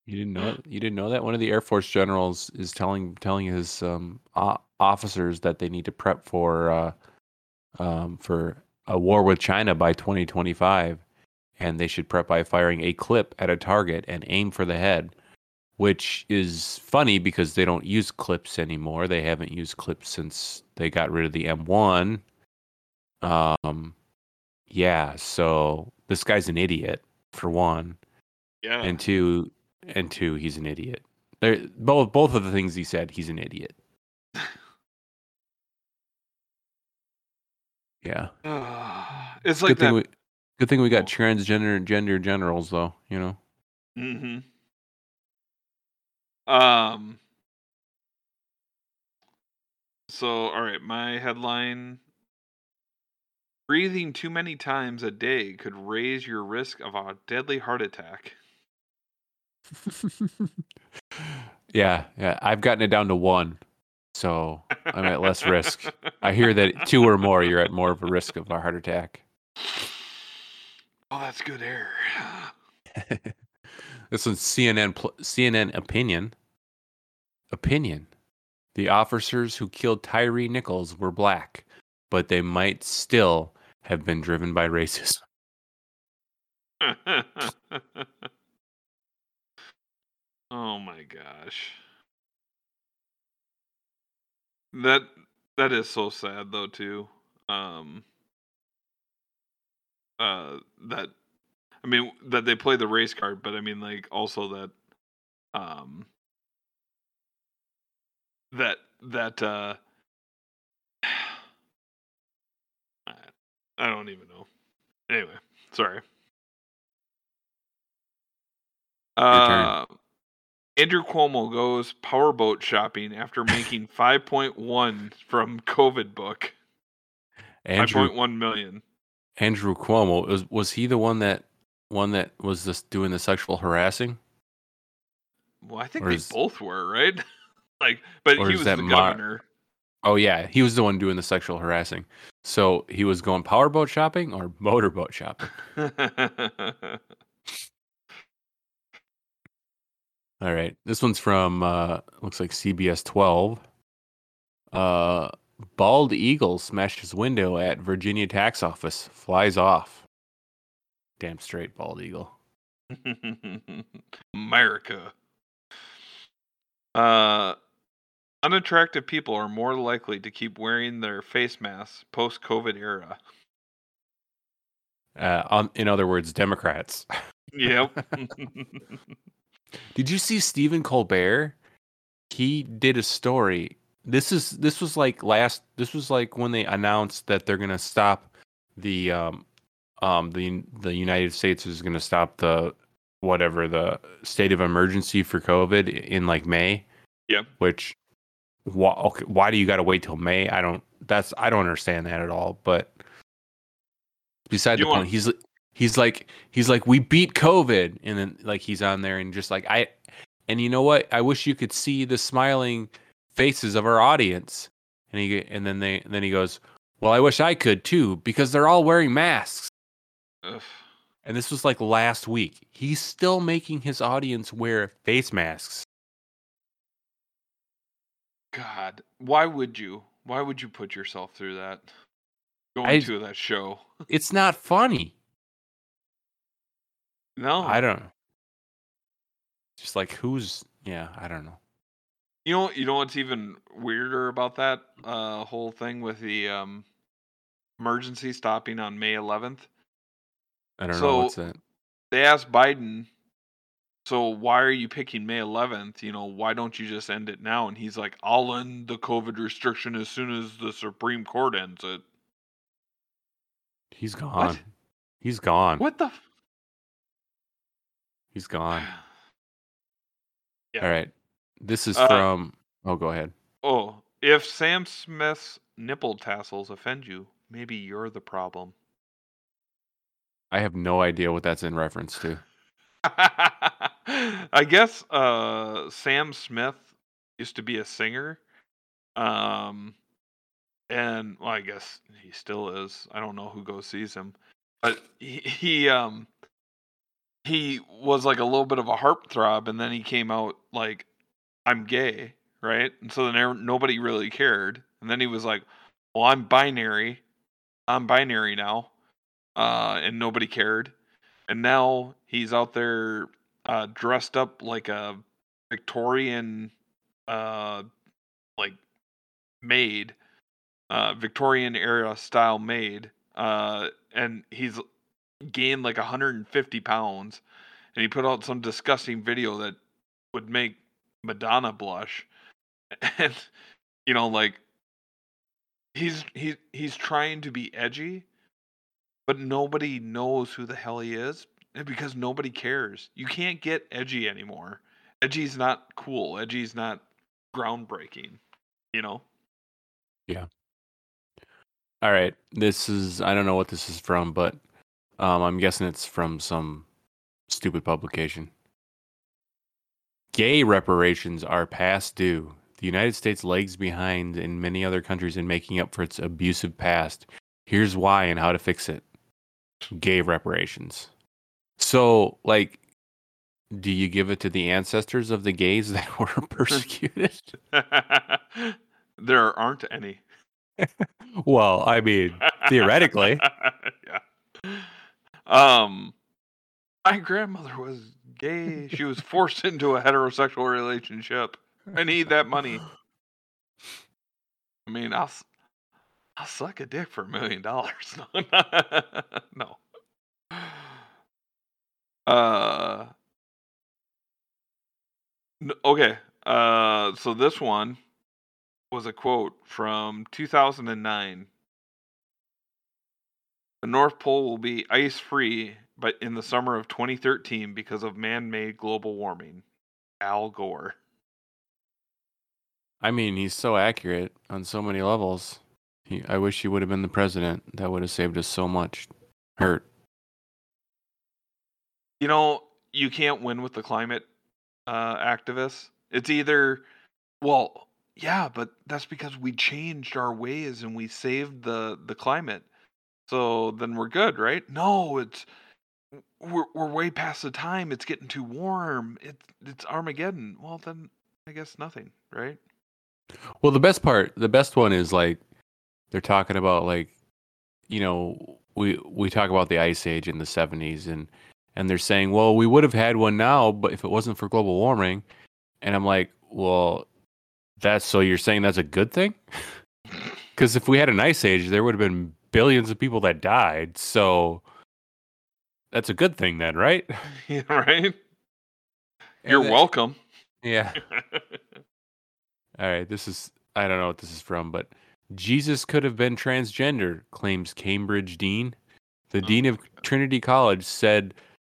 You didn't know you didn't know that one of the Air Force generals is telling telling his um, o- officers that they need to prep for uh, um, for a war with China by 2025, and they should prep by firing a clip at a target and aim for the head. Which is funny because they don't use clips anymore. They haven't used clips since they got rid of the M1. Um, yeah. So this guy's an idiot for one Yeah. and two and two he's an idiot They're, both both of the things he said he's an idiot <laughs> yeah <sighs> it's like good thing that. we good thing we got transgender and gender generals though you know Mm-hmm. Um. So, all right, my headline: Breathing too many times a day could raise your risk of a deadly heart attack. <laughs> yeah yeah i've gotten it down to one so i'm at less risk. I hear that two or more you're at more of a risk of a heart attack. Oh, that's good air. <laughs> this one's cnn pl- cnn opinion. Opinion. The officers who killed Tyre Nichols were black but they might still have been driven by racism. <laughs> <laughs> Oh my gosh. That that is so sad though too. Um uh that I mean that they play the race card, but I mean like also that um that that uh <sighs> I don't even know. Anyway, sorry. Uh Andrew Cuomo goes powerboat shopping after making <laughs> 5.1 from COVID book. Andrew 5.1 million. Andrew Cuomo was was he the one that one that was this doing the sexual harassing? Well, I think Or they is- both were, right? <laughs> like, but he was that the Mar- governor. Oh yeah, he was the one doing the sexual harassing. So he was going powerboat shopping or motorboat shopping. <laughs> All right. This one's from uh looks like CBS 12. Uh bald eagle smashes window at Virginia tax office, flies off. Damn straight bald eagle. <laughs> America. Uh, unattractive people are more likely to keep wearing their face masks post COVID era. Uh on, in other words, Democrats. Yep. <laughs> <laughs> Did you see Stephen Colbert? He did a story. This is this was like last this was like when they announced that they're going to stop the um um the the United States is going to stop the whatever the state of emergency for COVID in like May. Yep. Which why okay, why do you got to wait till May? I don't that's I don't understand that at all, but beside You the want- point, he's he's like he's like we beat covid and then like he's on there and just like i and you know what i wish you could see the smiling faces of our audience and he and then they and then he goes well i wish i could too because they're all wearing masks Ugh. and this was like last week he's still making his audience wear face masks God, why would you? Why would you put yourself through that? Going I- to that show? <laughs> it's not funny No, i don't know just like who's yeah i don't know You know, you know what's even weirder about that uh, whole thing with the um, emergency stopping on May 11th? i don't know what's that They asked Biden, "So why are you picking May 11th? You know, why don't you just end it now?" And he's like, "I'll end the COVID restriction as soon as the Supreme Court ends it." he's gone he's gone What the? He's gone <sighs> Yeah. All right. This is Uh, from. Oh, go ahead. oh, if Sam Smith's nipple tassels offend you, maybe you're the problem. I have no idea what that's in reference to. <laughs> I guess uh, Sam Smith used to be a singer. Um, and well, I guess he still is. I don't know who goes sees him, but he, he um he was like a little bit of a heartthrob, and then he came out like I'm gay, right? And so then nobody really cared, and then he was like, "Well, I'm binary. I'm binary now," uh, and nobody cared. And now he's out there uh, dressed up like a Victorian, uh, like maid, uh, Victorian era style maid, uh, and he's gained like 150 pounds, and he put out some disgusting video that would make Madonna blush, <laughs> and you know, like he's he's he's trying to be edgy, but nobody knows who the hell he is eh, because nobody cares. You can't get edgy anymore. Edgy's not cool. Edgy's not groundbreaking. You know. Yeah. All right. This is. I don't know what this is from, but um, I'm guessing it's from some stupid publication. Gay reparations are past due. The United States lags behind in many other countries in making up for its abusive past. Here's why and how to fix it. Gay reparations. So, like, do you give it to the ancestors of the gays <laughs> that were <laughs> persecuted? <laughs> there aren't any. well, I mean, theoretically. yeah. Um, my grandmother was gay. She was forced <laughs> into a heterosexual relationship. I need that money. I mean, I'll I'll suck a dick for a million dollars. <laughs> No. Uh. Okay. Uh. So this one was a quote from 2009. The North Pole will be ice free, but in the summer of 2013 because of man-made global warming. Al Gore. I mean, he's so accurate on so many levels. He, I wish he would have been the president. That would have saved us so much hurt. you know you can't win with the climate uh activists it's either well yeah but that's because we changed our ways and we saved the the climate so then we're good right no it's we're, we're way past the time it's getting too warm it's it's armageddon well then i guess nothing right Well, the best part, the best one is like they're talking about like, you know, we we talk about the ice age in the 70s and and they're saying, "Well, we would have had one now, but if it wasn't for global warming." And I'm like, "Well, that's so you're saying that's a good thing?" <laughs> Cuz if we had an ice age, there would have been billions of people that died. So that's a good thing then, right? <laughs> yeah right And you're then- welcome Yeah. <laughs> All right, this is I don't know what this is from, but Jesus could have been transgender, claims Cambridge dean. The Oh dean of God. Trinity College said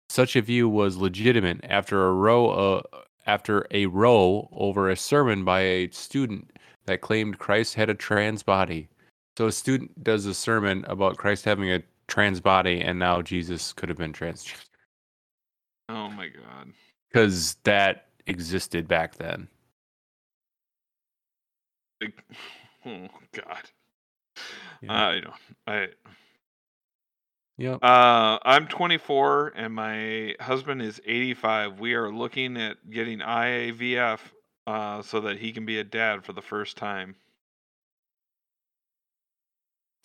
such a view was legitimate after a row uh, after a row over a sermon by a student that claimed Christ had a trans body. So a student does a sermon about Christ having a trans body and now Jesus could have been transgender oh my god cuz that existed back then. Like, <sighs> oh god Yeah. i don't i Yep. Uh, I'm 24 and my husband is 85. We are looking at getting IAVF uh, so that he can be a dad for the first time.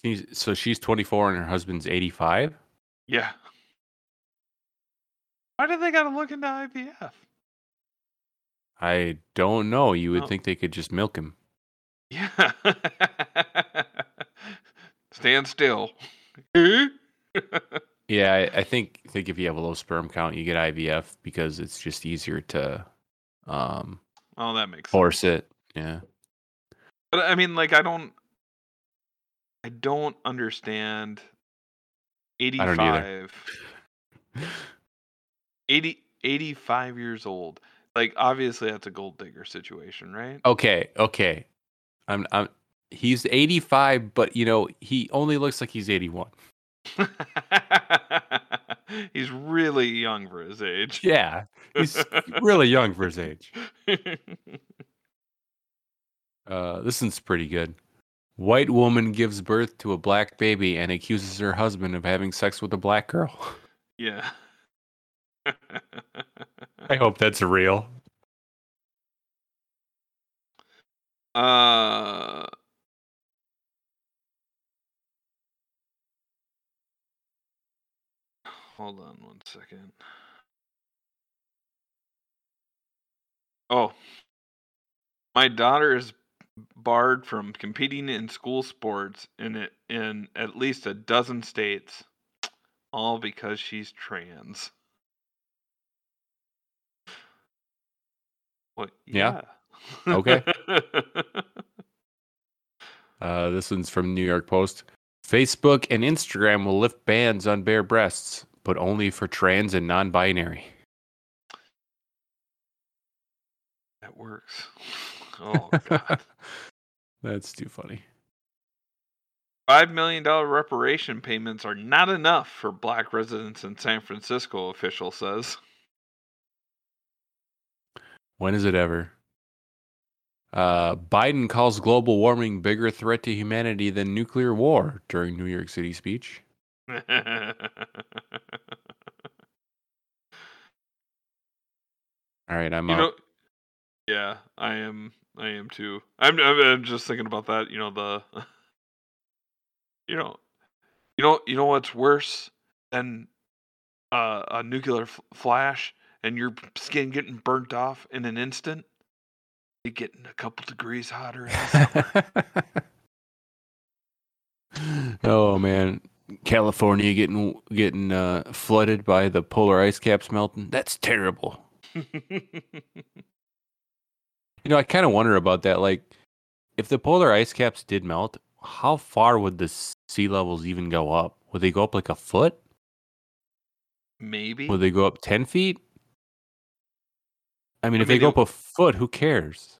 She's, so she's 24 and her husband's 85? Yeah. Why did they got to look into IVF? I don't know. You would Oh. think they could just milk him. Yeah. <laughs> Stand still. <laughs> Yeah, I, I think think if you have a low sperm count, you get IVF because it's just easier to um oh, that makes sense. force it. Yeah. But I mean, like, I don't, I don't understand. don't 85, <laughs> 80, 85 years old. Like, obviously, that's a gold digger situation, right? Okay, okay. I'm I'm he's 85, but you know, he only looks like he's 81. <laughs> He's really young for his age. Yeah. He's really young for his age. <laughs> Uh this one's pretty good. White woman gives birth to a black baby and accuses her husband of having sex with a black girl. yeah. <laughs> I hope that's real. Uh. Hold on one second. Oh. My daughter is barred from competing in school sports in it in at least a dozen states all because she's trans. What? Yeah. yeah. Okay. <laughs> Uh, this one's from New York Post. Facebook and Instagram will lift bans on bare breasts, but only for trans and non-binary. that works. Oh god. <laughs> That's too funny. Five million dollar reparation payments are not enough for black residents in San Francisco, official says. When is it ever? Uh, Biden calls global warming bigger threat to humanity than nuclear war during New York City speech. <laughs> All right, I'm you up. know, yeah, I am. I am too. I'm. I'm, I'm just thinking about that. You know the. <laughs> You know, you know, you know what's worse than uh, a nuclear f- flash and your skin getting burnt off in an instant? It getting a couple degrees hotter in the <laughs> oh man, California getting getting uh, flooded by the polar ice caps melting. That's terrible. <laughs> You know, I kind of wonder about that. Like, if the polar ice caps did melt, how far would the sea levels even go up? Would they go up like a foot? Maybe. Would they go up ten feet? I mean, I if they go up a foot, who cares?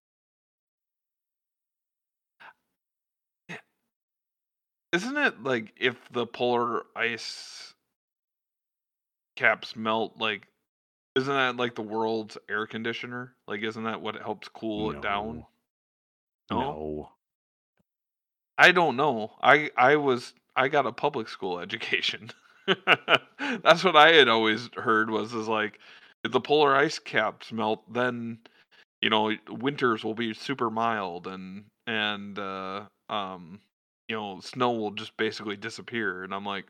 Isn't it like if the polar ice caps melt, like, isn't that like the world's air conditioner? Like, isn't that what helps cool it down? No. No? No. I don't know. I I was I got a public school <laughs> education. That's what I had always heard was is like if the polar ice caps melt, then you know winters will be super mild and and uh, um you know snow will just basically disappear. And I'm like,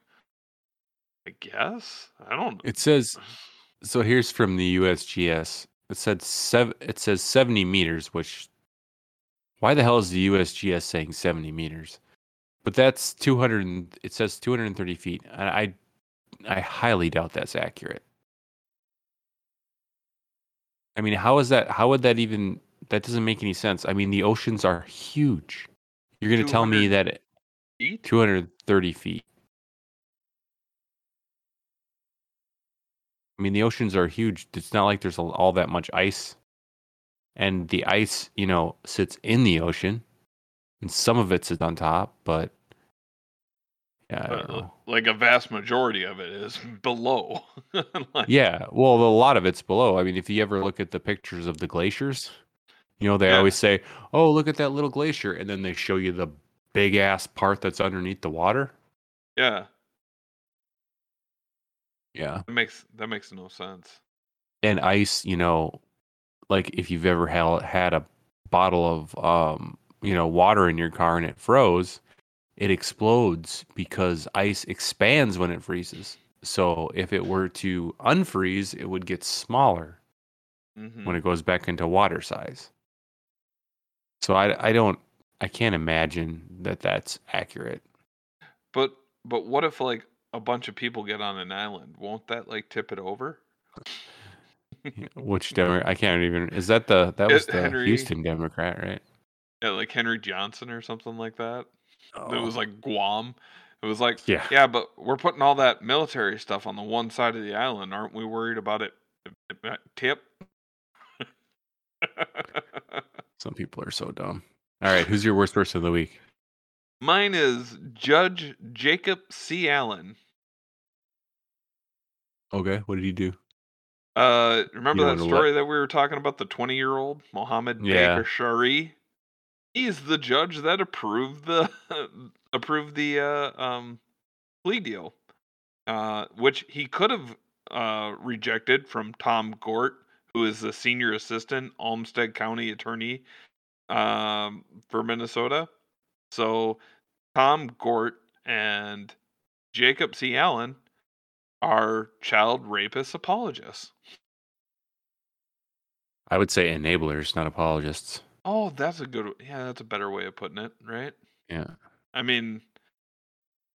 I guess I don't. It says <laughs> so. Here's from the USGS. It said seven. It says seventy meters. Which, why the hell is the USGS saying seventy meters? But that's two hundred. It says two hundred and thirty feet. I, I, I highly doubt that's accurate. I mean, how is that? How would that even? That doesn't make any sense. I mean, the oceans are huge. You're going to tell me that Eat? two hundred thirty feet. I mean, the oceans are huge. It's not like there's all- that much ice. And the ice, you know, sits in the ocean. And some of it sits on top, but yeah, Uh, like a vast majority of it is <laughs> below. <laughs> Like, Yeah, well, a lot of it's below. I mean, if you ever look at the pictures of the glaciers, you know, they Yeah. always say, "Oh, look at that little glacier," and then they show you the big ass part that's underneath the water. yeah, Yeah. that makes that makes no sense. and ice, you know, like if you've ever had had a bottle of um, you know, water in your car and it froze, it explodes because ice expands when it freezes. So if it were to unfreeze, it would get smaller hmm when it goes back into water size. So I I don't I can't imagine that that's accurate. But but what if like a bunch of people get on an island? Won't that like tip it over? Which Democrat? I can't even is that the that was the Henry- Houston Democrat, right? Yeah, like Henry Johnson or something like that. It was Oh. like Guam. It was like Yeah. yeah, but we're putting all that military stuff on the one side of the island. Aren't we worried about it tip. <laughs> Some people are so dumb. All right, who's your worst person of the week? Mine is Judge Jacob C. Allen. Okay, what did he do? Uh, remember You that story that we were talking about? The twenty-year-old Mohammed Yeah. Baker Shari. He's the judge that approved the <laughs> approved the uh, um, plea deal, uh, which he could have uh, rejected from Tom Gort, who is the senior assistant Olmsted County attorney um, for Minnesota. So Tom Gort and Jacob C. Allen are child rapist apologists. I would say enablers, not apologists. Oh, that's a good. Yeah, that's a better way of putting it, right? Yeah. I mean,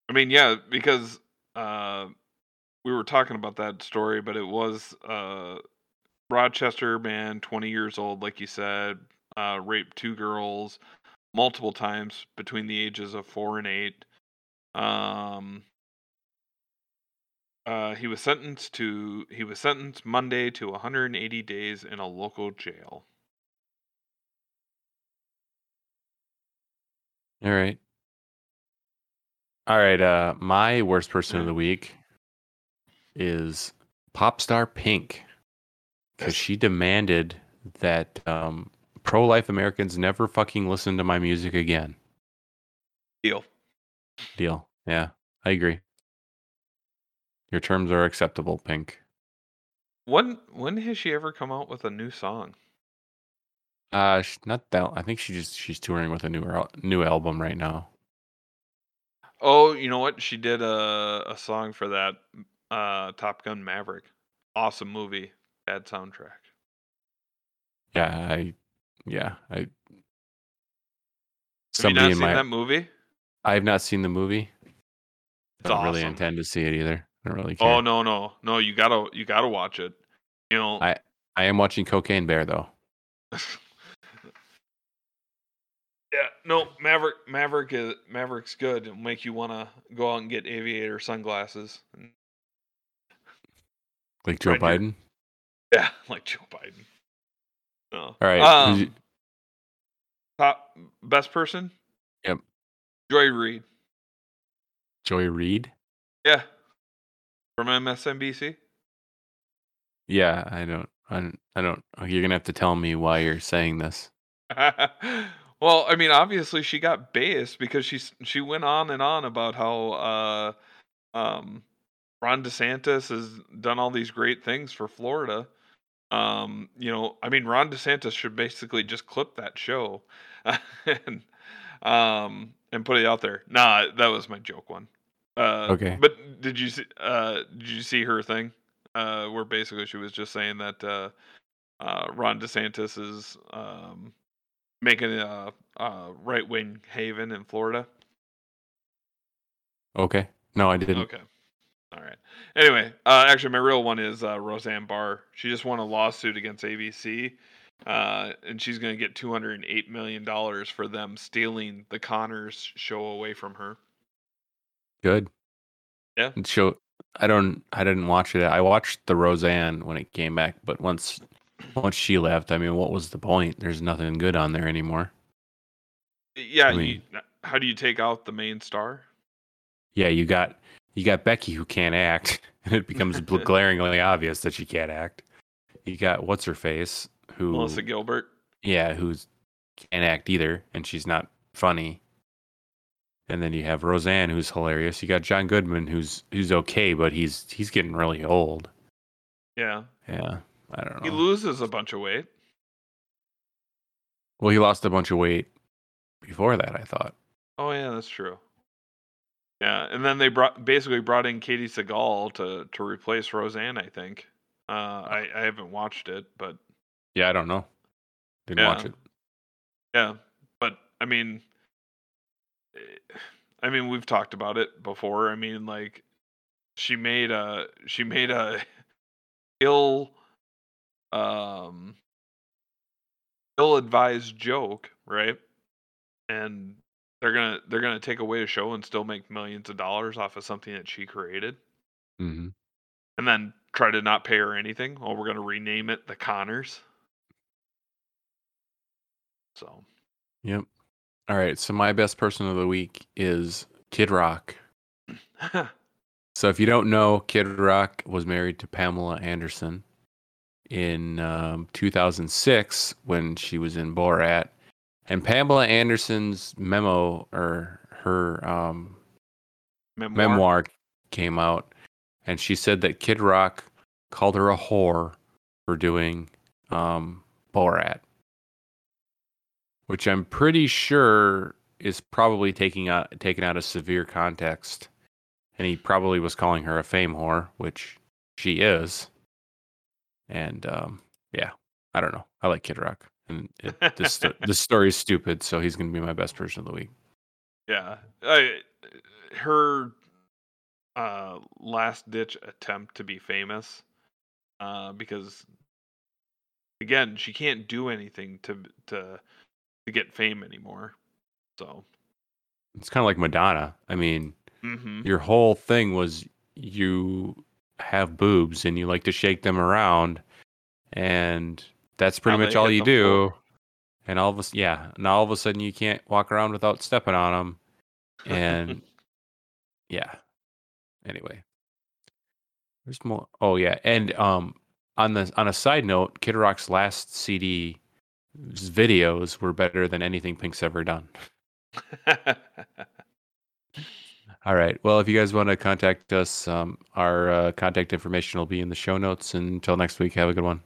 I mean, yeah, because uh, we were talking about that story, but it was uh, Rochester man, twenty years old, like you said, uh, raped two girls multiple times between the ages of four and eight. Um, uh, he was sentenced to he was sentenced Monday to 180 days in a local jail. All right. All right. Uh, my worst person of the <clears throat> week is pop star Pink because she demanded that um, pro life Americans never fucking listen to my music again. Deal. Deal. Yeah, I agree. Your terms are acceptable, Pink. When when has she ever come out with a new song? Uh, not that. I think she just she's touring with a new new album right now. Oh, you know what? She did a a song for that uh Top Gun Maverick. Awesome movie. Bad soundtrack. Yeah, I, yeah, I. Have you Somebody not seen my that movie? I have not seen the movie. It's don't really intend to see it either. I don't really care. Oh no no no! You gotta you gotta watch it. You know. I- I am watching Cocaine Bear though. <laughs> yeah. No. Maverick Maverick is Maverick's good. It'll make you want to go out and get aviator sunglasses. <laughs> Like Joe Right here. Biden. yeah, <laughs> like Joe Biden. No. All right. Um, top best person. Yep. Joy Reid. Joy Reid. Yeah. From MSNBC. Yeah, I don't. I don't. I don't. You're gonna have to tell me why you're saying this. <laughs> well, I mean, obviously she got based because she's she went on and on about how uh, um, Ron DeSantis has done all these great things for Florida. Um, you know, I mean, Ron DeSantis should basically just clip that show <laughs> and um and put it out there. Nah, that was my joke one. Uh, Okay. But did you see? Uh, did you see her thing? Uh, where basically she was just saying that uh, uh, Ron DeSantis is um, making a, a right wing haven in Florida. Okay. No, I didn't. Okay. All right. Anyway, uh, actually, my real one is uh, Roseanne Barr. She just won a lawsuit against ABC, uh, and she's going to get two hundred and eight million dollars for them stealing the Conners show away from her. Good. Yeah. And show. I don't. I didn't watch it. I watched the Roseanne when it came back, but once once she left, I mean, what was the point? There's nothing good on there anymore. Yeah. I mean- you, how do you take out the main star? Yeah, you got you got Becky who can't act, <laughs> and it becomes <laughs> glaringly obvious that she can't act. You got what's her face who Melissa Gilbert. yeah, who's can't act either, and she's not funny. And then you have Roseanne, who's hilarious. You got John Goodman, who's who's okay, but he's he's getting really old. Yeah. Yeah, I don't know. He loses a bunch of weight. well, he lost a bunch of weight before that. I thought. Oh yeah, that's true. Yeah, and then they brought basically brought in Katey Sagal to to replace Roseanne. I think. Uh, I I haven't watched it, but Yeah, I don't know. Didn't watch it. yeah, but I mean, I mean we've talked about it before. I mean, like she made a she made a <laughs> ill um ill advised joke, right? And they're gonna they're gonna take away a show and still make millions of dollars off of something that she created, mm-hmm. and then try to not pay her anything. Oh, we're gonna rename it the Conners. So Yep. All right. So my best person of the week is Kid Rock. So if you don't know, Kid Rock was married to Pamela Anderson in um, 2006 when she was in Borat, and Pamela Anderson's memo or her um, memoir. memoir came out, and she said that Kid Rock called her a whore for doing um, Borat, which I'm pretty sure is probably taking out taken out of severe context, and he probably was calling her a fame whore, which she is. And um, yeah, I don't know. I like Kid Rock, and it, this <laughs> this story is stupid, so he's gonna be my best person of the week. Yeah, I, her uh, last ditch attempt to be famous, uh, because again, she can't do anything to to to get fame anymore. So, It's kind of like Madonna. I mean, hmm your whole thing was you have boobs and you like to shake them around and that's pretty Now much all you do floor. and all of a yeah now all of a sudden you can't walk around without stepping on them and <laughs> yeah anyway there's more oh yeah and um on the on a side note kid rock's last cd videos were better than anything pink's ever done <laughs> All right. Well, if you guys want to contact us, um, our uh, contact information will be in the show notes. Until next week, have a good one.